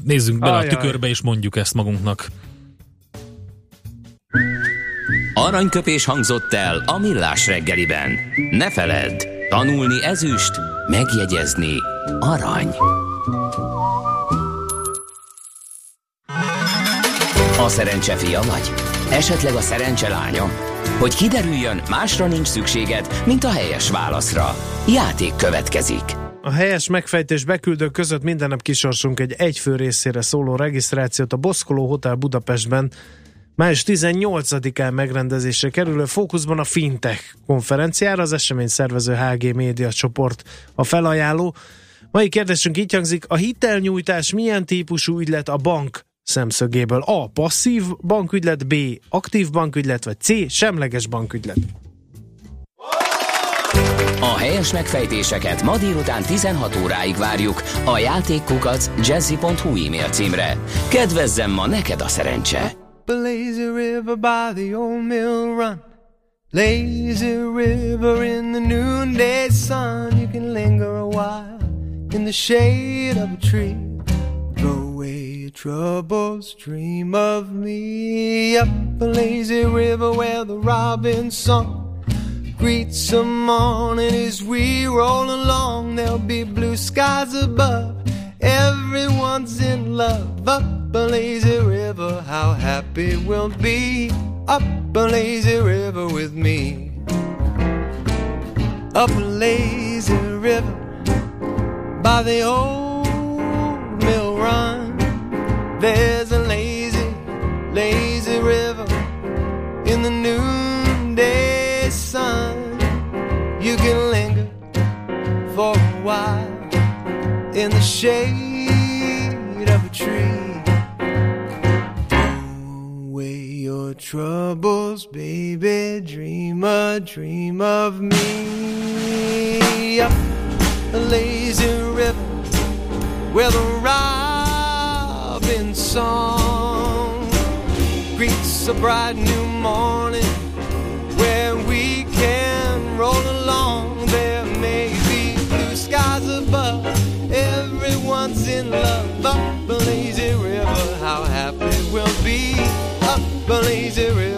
Nézzünk bele Ajaj. a tükörbe, és mondjuk ezt magunknak. Aranyköpés hangzott el a millás reggeliben. Ne feledd, tanulni ezüst, megjegyezni arany. A szerencse fia vagy? Esetleg a szerencse lánya? Hogy kiderüljön, másra nincs szükséged, mint a helyes válaszra. Játék következik. A helyes megfejtés beküldők között minden nap kisorsunk egy egyfő részére szóló regisztrációt a Boszkoló Hotel Budapestben május 18-án megrendezésre kerülő fókuszban a Fintech konferenciára, az esemény szervező HG Média csoport a felajánló. Mai kérdésünk így hangzik, a hitelnyújtás milyen típusú ügylet a bank szemszögéből? A. Passzív bankügylet, B. Aktív bankügylet, vagy C. Semleges bankügylet. A helyes megfejtéseket ma délután 16 óráig várjuk a játékkukac jazzy.hu e-mail címre. Kedvezzem ma neked a szerencse! lazy river by the old mill run. Lazy river in the noonday sun. You can linger a while in the shade of a tree. Throw away your troubles, dream of me. Up a lazy river where the robin's song greets the morning as we roll along. There'll be blue skies above. Everyone's in love. Up a lazy river, how happy we'll be. Up a lazy river with me. Up a lazy river by the old mill run. There's a lazy, lazy river in the noonday sun. You can linger for a while in the shade of a tree. Away your troubles, baby. Dream a dream of me. Up a lazy river where the robin song greets a bright new morning where roll along. There may be blue skies above, everyone's in love. Up a lazy river, how happy we'll be. Up a lazy river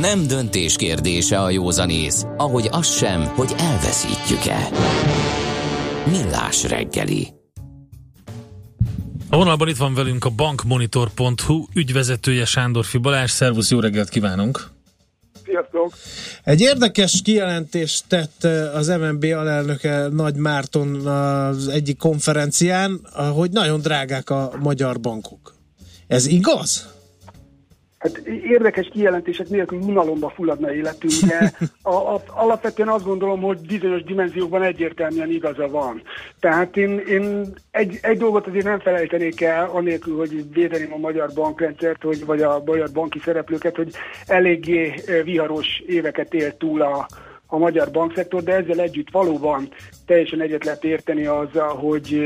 Nem döntés kérdése a józanész, ahogy az sem, hogy elveszítjük-e. Millás reggeli. A vonalban itt van velünk a bankmonitor.hu ügyvezetője Sándor Balázs. Szervusz, jó reggelt kívánunk! Sziasztok! Egy érdekes kijelentést tett eh, az MNB alelnöke Nagy Márton az egyik konferencián, hogy nagyon drágák a magyar bankok. Ez igaz? Hát érdekes kijelentések nélkül unalomba fulladna életünk, de a, a, alapvetően azt gondolom, hogy bizonyos dimenziókban egyértelműen igaza van. Tehát én, én egy, egy dolgot azért nem felejtenék el, anélkül, hogy védeném a magyar bankrendszert, hogy, vagy a magyar banki szereplőket, hogy eléggé viharos éveket élt túl a, a magyar bankszektor, de ezzel együtt valóban teljesen egyet lehet érteni azzal, hogy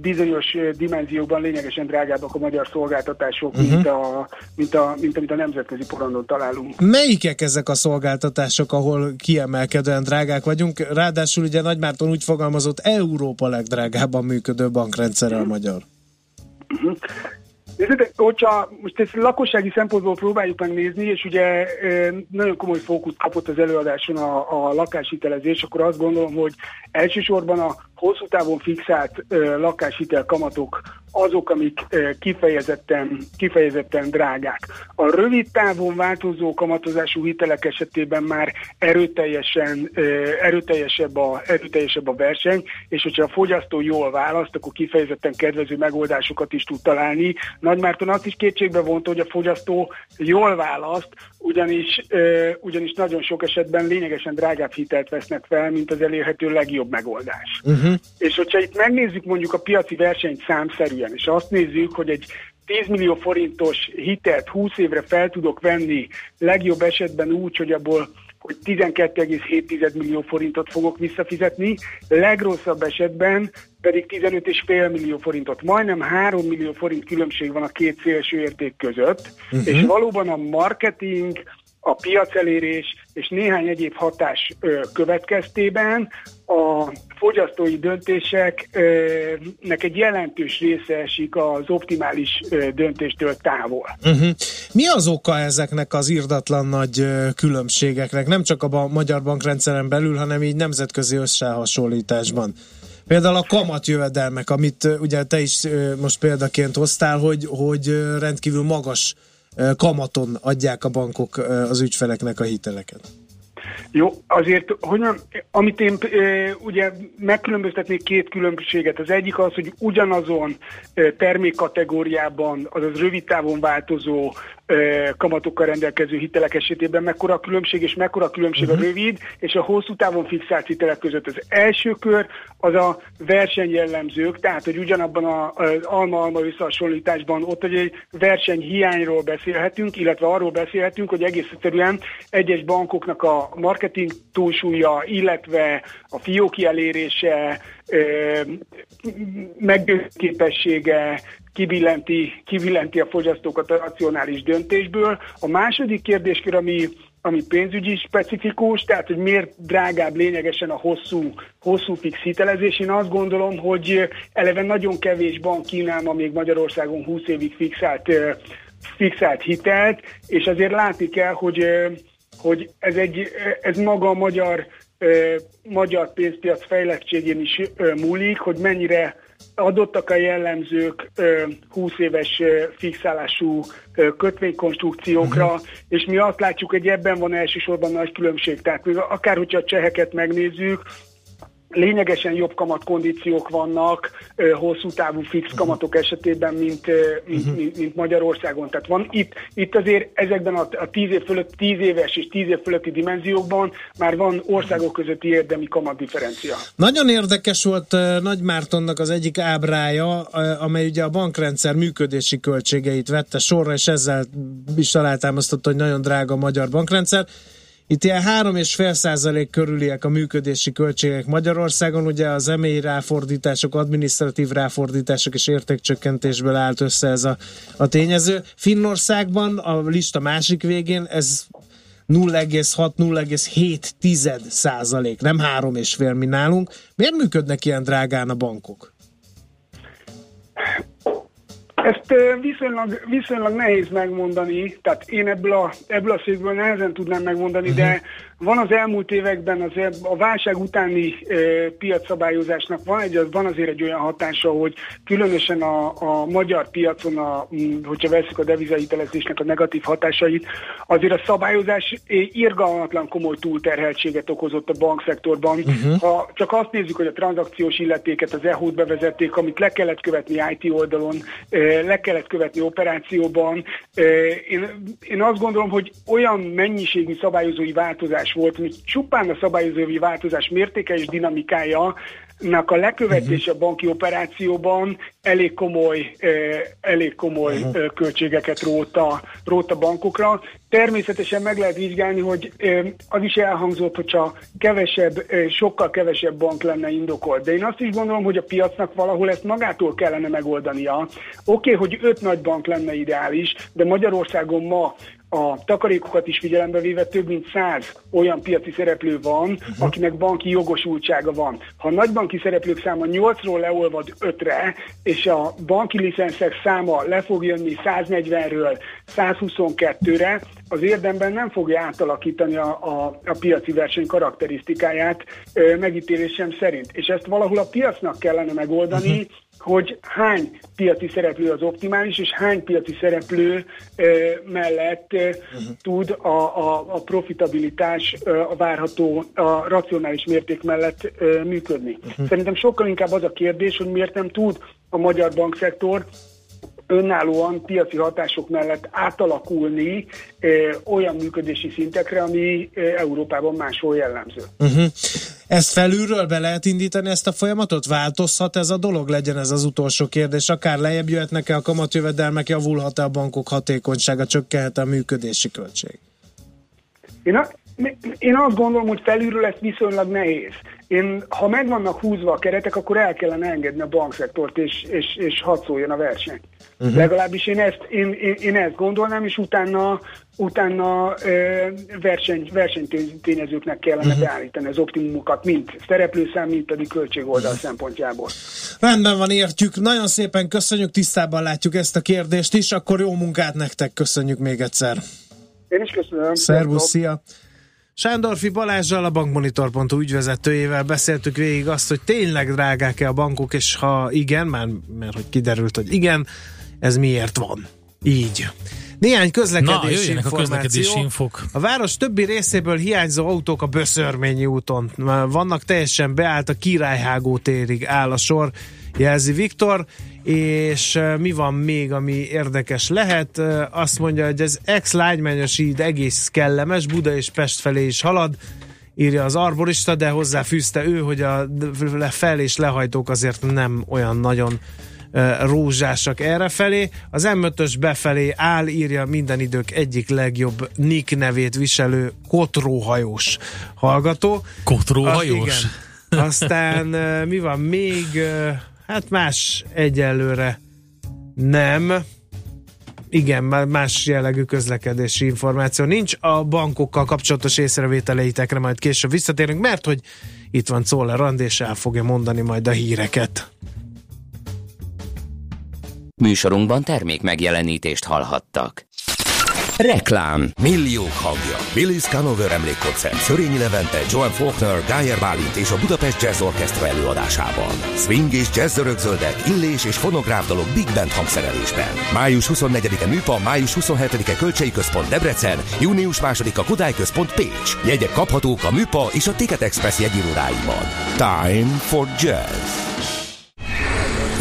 bizonyos dimenziókban lényegesen drágábbak a magyar szolgáltatások, uh-huh. mint, a, mint, a, mint amit a nemzetközi porondon találunk. Melyikek ezek a szolgáltatások, ahol kiemelkedően drágák vagyunk? Ráadásul ugye Nagy Márton úgy fogalmazott, Európa legdrágábban működő bankrendszere a magyar. Nézzétek, hogyha most ezt lakossági szempontból próbáljuk megnézni, és ugye nagyon komoly fókuszt kapott az előadáson a, a lakáshitelezés, akkor azt gondolom, hogy elsősorban a hosszú távon fixált lakáshitel kamatok azok, amik kifejezetten, kifejezetten drágák. A rövid távon változó kamatozású hitelek esetében már erőteljesen, erőteljesebb, a, erőteljesebb a verseny, és hogyha a fogyasztó jól választ, akkor kifejezetten kedvező megoldásokat is tud találni. Nagy Márton azt is kétségbe vonta, hogy a fogyasztó jól választ, ugyanis, ugyanis nagyon sok esetben lényegesen drágább hitelt vesznek fel, mint az elérhető legjobb megoldás. Uh-huh. És hogyha itt megnézzük mondjuk a piaci versenyt számszerűen, és azt nézzük, hogy egy 10 millió forintos hitelt 20 évre fel tudok venni, legjobb esetben úgy, hogy abból hogy 12,7 millió forintot fogok visszafizetni, legrosszabb esetben pedig 15,5 millió forintot. Majdnem 3 millió forint különbség van a két szélső érték között, uh-huh. és valóban a marketing a piacelérés és néhány egyéb hatás következtében a fogyasztói döntéseknek egy jelentős része esik az optimális döntéstől távol. Uh-huh. Mi az oka ezeknek az irdatlan nagy különbségeknek, nem csak a magyar bankrendszeren belül, hanem így nemzetközi összehasonlításban? Például a kamatjövedelmek, amit ugye te is most példaként hoztál, hogy, hogy rendkívül magas kamaton adják a bankok az ügyfeleknek a hiteleket. Jó, azért, hogy nem, amit én e, ugye megkülönböztetnék két különbséget. Az egyik az, hogy ugyanazon e, termékkategóriában, azaz rövid távon változó kamatokkal rendelkező hitelek esetében mekkora a különbség, és mekkora a különbség uh-huh. a rövid és a hosszú távon fixált hitelek között. Az első kör az a versenyjellemzők, tehát hogy ugyanabban az alma-alma összehasonlításban ott hogy egy versenyhiányról beszélhetünk, illetve arról beszélhetünk, hogy egész egyszerűen egyes bankoknak a marketing túlsúlya, illetve a fióki elérése, meggyőzőképessége kibillenti, kibillenti a fogyasztókat a racionális döntésből. A második kérdéskör, ami ami pénzügyi specifikus, tehát hogy miért drágább lényegesen a hosszú, hosszú fix hitelezés. Én azt gondolom, hogy eleve nagyon kevés bank kínál ma még Magyarországon 20 évig fixált, fixált hitelt, és azért látni kell, hogy hogy ez, egy, ez maga a magyar, magyar pénzpiac fejlettségén is múlik, hogy mennyire adottak a jellemzők 20 éves fixálású kötvénykonstrukciókra, uh-huh. és mi azt látjuk, hogy ebben van elsősorban nagy különbség. Tehát akár hogyha a cseheket megnézzük, lényegesen jobb kamatkondíciók vannak hosszú távú fix mhm. kamatok esetében, mint, mint, uh-huh. mint, mint Magyarországon. Tehát van itt, itt azért ezekben a, a 10 év fölött, 10 éves és 10 év fölötti dimenziókban már van országok közötti érdemi kamatdifferencia. Nagyon érdekes volt Nagy Mártonnak az egyik ábrája, amely ugye a bankrendszer működési költségeit vette sorra, és ezzel is alátámasztotta, hogy nagyon drága a magyar bankrendszer. Itt ilyen 3,5 százalék körüliek a működési költségek Magyarországon, ugye az emély ráfordítások, adminisztratív ráfordítások és értékcsökkentésből állt össze ez a, a tényező. Finnországban a lista másik végén ez 0,6-0,7 százalék, nem 3,5 mi nálunk. Miért működnek ilyen drágán a bankok? Ezt viszonylag, viszonylag nehéz megmondani, tehát én ebből a, ebből a székből nehezen tudnám megmondani, uh-huh. de van az elmúlt években az, a válság utáni e, piacszabályozásnak van, egy, van azért egy olyan hatása, hogy különösen a, a magyar piacon, a, hogyha veszük a devizahitelezésnek a negatív hatásait, azért a szabályozás irgalmatlan komoly túlterheltséget okozott a bankszektorban. Uh-huh. Ha csak azt nézzük, hogy a tranzakciós illetéket, az EHO-t bevezették, amit le kellett követni IT oldalon, e, le kellett követni operációban. E, én, én azt gondolom, hogy olyan mennyiségű szabályozói változás volt, hogy csupán a szabályozói változás mértéke és dinamikája a lekövetése a banki operációban elég komoly, elég komoly uh-huh. költségeket róta, róta bankokra. Természetesen meg lehet vizsgálni, hogy az is elhangzott, hogyha kevesebb, sokkal kevesebb bank lenne indokolt. De én azt is gondolom, hogy a piacnak valahol ezt magától kellene megoldania. Oké, okay, hogy öt nagy bank lenne ideális, de Magyarországon ma a takarékokat is figyelembe véve több mint száz olyan piaci szereplő van, uh-huh. akinek banki jogosultsága van. Ha a nagybanki szereplők száma 8-ról leolvad 5-re, és a banki licenszek száma le fog jönni 140-ről 122-re, az érdemben nem fogja átalakítani a, a, a piaci verseny karakterisztikáját ö, megítélésem szerint. És ezt valahol a piacnak kellene megoldani, uh-huh hogy hány piaci szereplő az optimális, és hány piaci szereplő ö, mellett ö, uh-huh. tud a, a, a profitabilitás ö, a várható, a racionális mérték mellett ö, működni. Uh-huh. Szerintem sokkal inkább az a kérdés, hogy miért nem tud a magyar bankszektor önállóan piaci hatások mellett átalakulni e, olyan működési szintekre, ami e, Európában máshol jellemző. Uh-huh. Ezt felülről be lehet indítani ezt a folyamatot? Változhat ez a dolog? Legyen ez az utolsó kérdés. Akár lejjebb jöhetnek-e a kamatjövedelmek, javulhat-e a bankok hatékonysága, csökkenhet a működési költség? Én, a, én azt gondolom, hogy felülről ez viszonylag nehéz. Én, ha meg vannak húzva a keretek, akkor el kellene engedni a bankszektort, és, és, és hadd szóljon a verseny. Uh-huh. Legalábbis én ezt, én, én, én ezt gondolnám, és utána, utána ö, verseny, versenytényezőknek kellene uh-huh. beállítani az optimumokat, mint szereplőszám, mint pedig költségoldal uh-huh. szempontjából. Rendben van, értjük. Nagyon szépen köszönjük, tisztában látjuk ezt a kérdést is, akkor jó munkát nektek, köszönjük még egyszer. Én is köszönöm. Szervusz, szia! Sándorfi Balázsral, a bankmonitor.hu ügyvezetőjével beszéltük végig azt, hogy tényleg drágák-e a bankok, és ha igen, már, mert hogy kiderült, hogy igen, ez miért van. Így. Néhány közlekedési Na, információ. a közlekedési infok. A város többi részéből hiányzó autók a Böszörményi úton. Vannak teljesen beállt, a Királyhágó térig áll a sor, jelzi Viktor, és mi van még, ami érdekes lehet? Azt mondja, hogy az ex-lágymányos híd egész kellemes, Buda és Pest felé is halad, írja az arborista, de hozzáfűzte ő, hogy a fel- és lehajtók azért nem olyan nagyon rózsásak errefelé. Az M5-ös befelé áll, írja minden idők egyik legjobb Nick nevét viselő kotróhajós hallgató. Kotróhajós? A, igen. Aztán mi van még? Hát más egyelőre nem. Igen, más jellegű közlekedési információ nincs. A bankokkal kapcsolatos észrevételeitekre majd később visszatérünk, mert hogy itt van Czoller Rand, és el fogja mondani majd a híreket. Műsorunkban termék megjelenítést hallhattak. Reklám Milliók hangja Billy Scanover emlékkoncert Szörényi Levente, Joan Faulkner, Geyer Bálint és a Budapest Jazz Orchestra előadásában. Swing és jazz örökzöldek, illés és fonográf dalok Big Band hangszerelésben. Május 24-e Műpa, május 27-e Kölcsei Központ Debrecen, június 2-a Kodály Központ Pécs. Jegyek kaphatók a Műpa és a Ticket Express jegyirodáiban. Time for Jazz.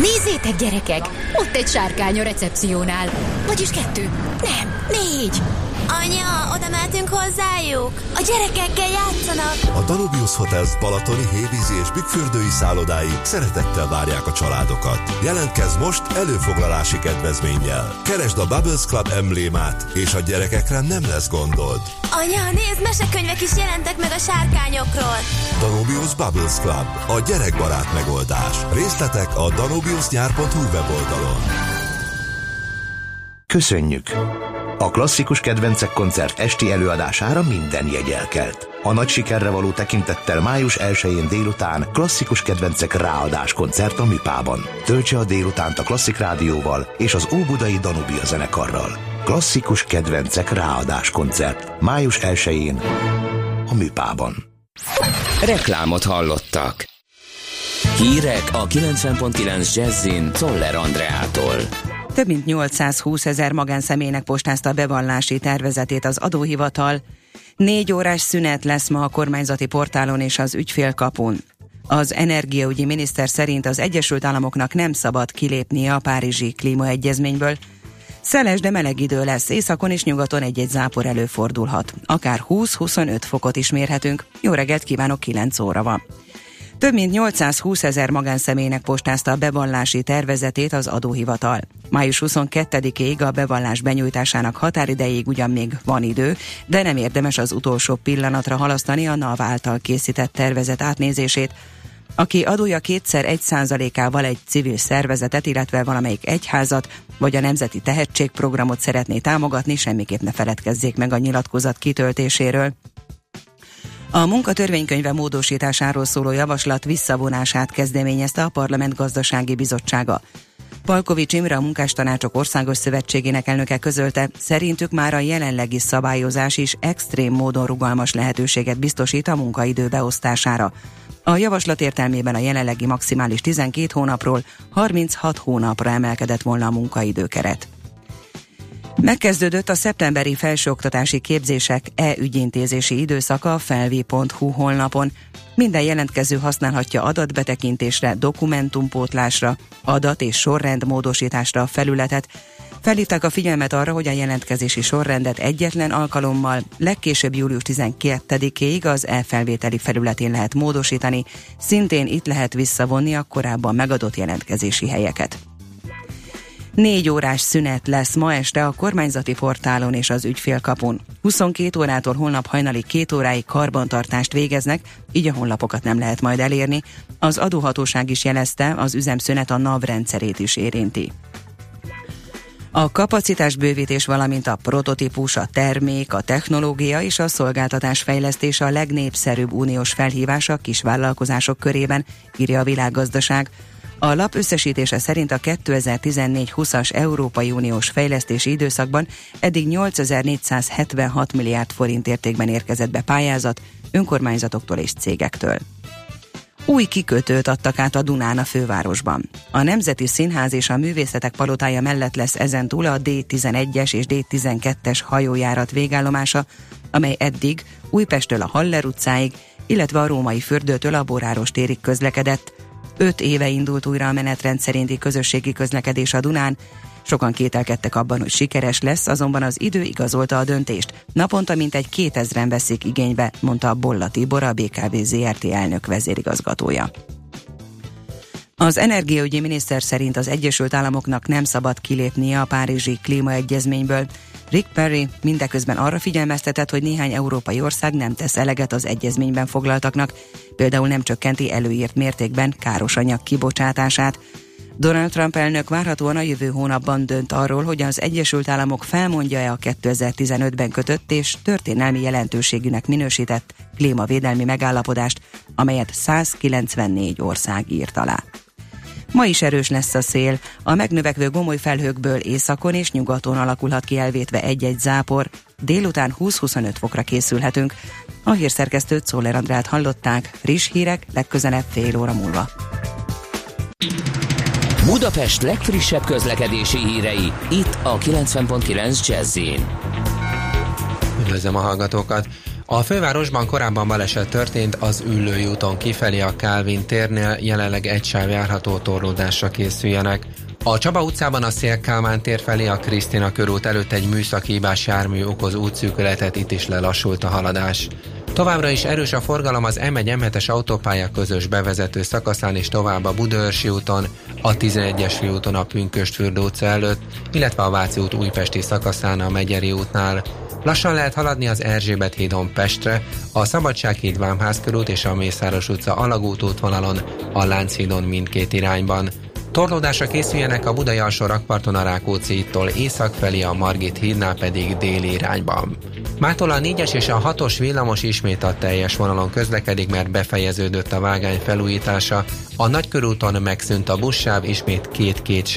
Nézzétek, gyerekek! Ott egy sárkány a recepciónál. Vagyis kettő. Nem, négy. Anya, oda mehetünk hozzájuk? A gyerekekkel játszanak. A Danubius Hotels Balatoni, Hévízi és Bükkfürdői szállodái szeretettel várják a családokat. Jelentkezz most előfoglalási kedvezménnyel. Keresd a Bubbles Club emblémát, és a gyerekekre nem lesz gondod. Anya, nézd, mesekönyvek is jelentek meg a sárkányokról. Danubius Bubbles Club, a gyerekbarát megoldás. Részletek a danubiusnyár.hu weboldalon. Köszönjük! A klasszikus kedvencek koncert esti előadására minden jegy elkelt. A nagy sikerre való tekintettel május 1-én délután klasszikus kedvencek ráadás koncert a Műpában. Töltse a délutánt a Klasszik Rádióval és az Óbudai Danubia zenekarral. Klasszikus kedvencek ráadás koncert május 1-én a Műpában. Reklámot hallottak. Hírek a 90.9 Jazzin Toller Andreától. Több mint 820 ezer magánszemélynek postázta a bevallási tervezetét az adóhivatal. Négy órás szünet lesz ma a kormányzati portálon és az ügyfélkapun. Az energiaügyi miniszter szerint az Egyesült Államoknak nem szabad kilépnie a Párizsi klímaegyezményből. Szeles, de meleg idő lesz, északon és nyugaton egy-egy zápor előfordulhat. Akár 20-25 fokot is mérhetünk. Jó reggelt kívánok, 9 óra van. Több mint 820 ezer magánszemélynek postázta a bevallási tervezetét az adóhivatal. Május 22-ig a bevallás benyújtásának határidejéig ugyan még van idő, de nem érdemes az utolsó pillanatra halasztani a NAV által készített tervezet átnézését, aki adója kétszer egy százalékával egy civil szervezetet, illetve valamelyik egyházat, vagy a Nemzeti Tehetségprogramot szeretné támogatni, semmiképp ne feledkezzék meg a nyilatkozat kitöltéséről. A munkatörvénykönyve módosításáról szóló javaslat visszavonását kezdeményezte a Parlament Gazdasági Bizottsága. Palkovics Imre, a Munkástanácsok Országos Szövetségének elnöke közölte, szerintük már a jelenlegi szabályozás is extrém módon rugalmas lehetőséget biztosít a munkaidő beosztására. A javaslat értelmében a jelenlegi maximális 12 hónapról 36 hónapra emelkedett volna a munkaidőkeret. Megkezdődött a szeptemberi felsőoktatási képzések e-ügyintézési időszaka felvi.hu honlapon. Minden jelentkező használhatja adatbetekintésre, dokumentumpótlásra, adat- és sorrendmódosításra a felületet. Felhívták a figyelmet arra, hogy a jelentkezési sorrendet egyetlen alkalommal, legkésőbb július 12-ig az e-felvételi felületén lehet módosítani, szintén itt lehet visszavonni a korábban megadott jelentkezési helyeket. Négy órás szünet lesz ma este a kormányzati portálon és az ügyfélkapun. 22 órától holnap hajnali két óráig karbantartást végeznek, így a honlapokat nem lehet majd elérni. Az adóhatóság is jelezte, az üzemszünet a NAV rendszerét is érinti. A kapacitás bővítés, valamint a prototípus, a termék, a technológia és a szolgáltatás fejlesztése a legnépszerűbb uniós felhívás a kisvállalkozások körében, írja a világgazdaság. A lap összesítése szerint a 2014-20-as Európai Uniós fejlesztési időszakban eddig 8476 milliárd forint értékben érkezett be pályázat önkormányzatoktól és cégektől. Új kikötőt adtak át a Dunán a fővárosban. A Nemzeti Színház és a Művészetek Palotája mellett lesz ezen túl a D11-es és D12-es hajójárat végállomása, amely eddig Újpestől a Haller utcáig, illetve a Római Fürdőtől a Boráros térig közlekedett. Öt éve indult újra a menetrend szerinti közösségi közlekedés a Dunán, Sokan kételkedtek abban, hogy sikeres lesz, azonban az idő igazolta a döntést. Naponta mintegy 2000-en veszik igénybe, mondta Bolla Tibor, a BKV ZRT elnök vezérigazgatója. Az energiaügyi miniszter szerint az Egyesült Államoknak nem szabad kilépnie a Párizsi klímaegyezményből. Rick Perry mindeközben arra figyelmeztetett, hogy néhány európai ország nem tesz eleget az egyezményben foglaltaknak, például nem csökkenti előírt mértékben káros anyag kibocsátását. Donald Trump elnök várhatóan a jövő hónapban dönt arról, hogy az Egyesült Államok felmondja-e a 2015-ben kötött és történelmi jelentőségűnek minősített klímavédelmi megállapodást, amelyet 194 ország írt alá. Ma is erős lesz a szél, a megnövekvő gomoly felhőkből északon és nyugaton alakulhat ki elvétve egy-egy zápor, délután 20-25 fokra készülhetünk. A hírszerkesztőt Szoller Andrát hallották, friss hírek legközelebb fél óra múlva. Budapest legfrissebb közlekedési hírei, itt a 90.9 jazz Üdvözlöm a hallgatókat! A fővárosban korábban baleset történt az Üllői úton kifelé a Kálvin térnél, jelenleg egy sáv járható torlódásra készüljenek. A Csaba utcában a Szél-Kálmán tér felé a Krisztina körút előtt egy műszaki hibás jármű okoz útszűkületet, itt is lelassult a haladás. Továbbra is erős a forgalom az M1 M7-es autópálya közös bevezető szakaszán és tovább a Budaörsi úton, a 11-es főúton a Pünköstfürdő utca előtt, illetve a Váci út újpesti szakaszán a Megyeri útnál. Lassan lehet haladni az Erzsébet hídon Pestre, a Szabadsághíd Vámház körút és a Mészáros utca alagút útvonalon, a Lánchídon mindkét irányban. Torlódásra készüljenek a Budai alsó rakparton a Rákóczi-tól észak felé, a Margit hídnál pedig déli irányban. Mától a 4-es és a 6-os villamos ismét a teljes vonalon közlekedik, mert befejeződött a vágány felújítása. A Nagykörúton megszűnt a buszsáv, ismét két-két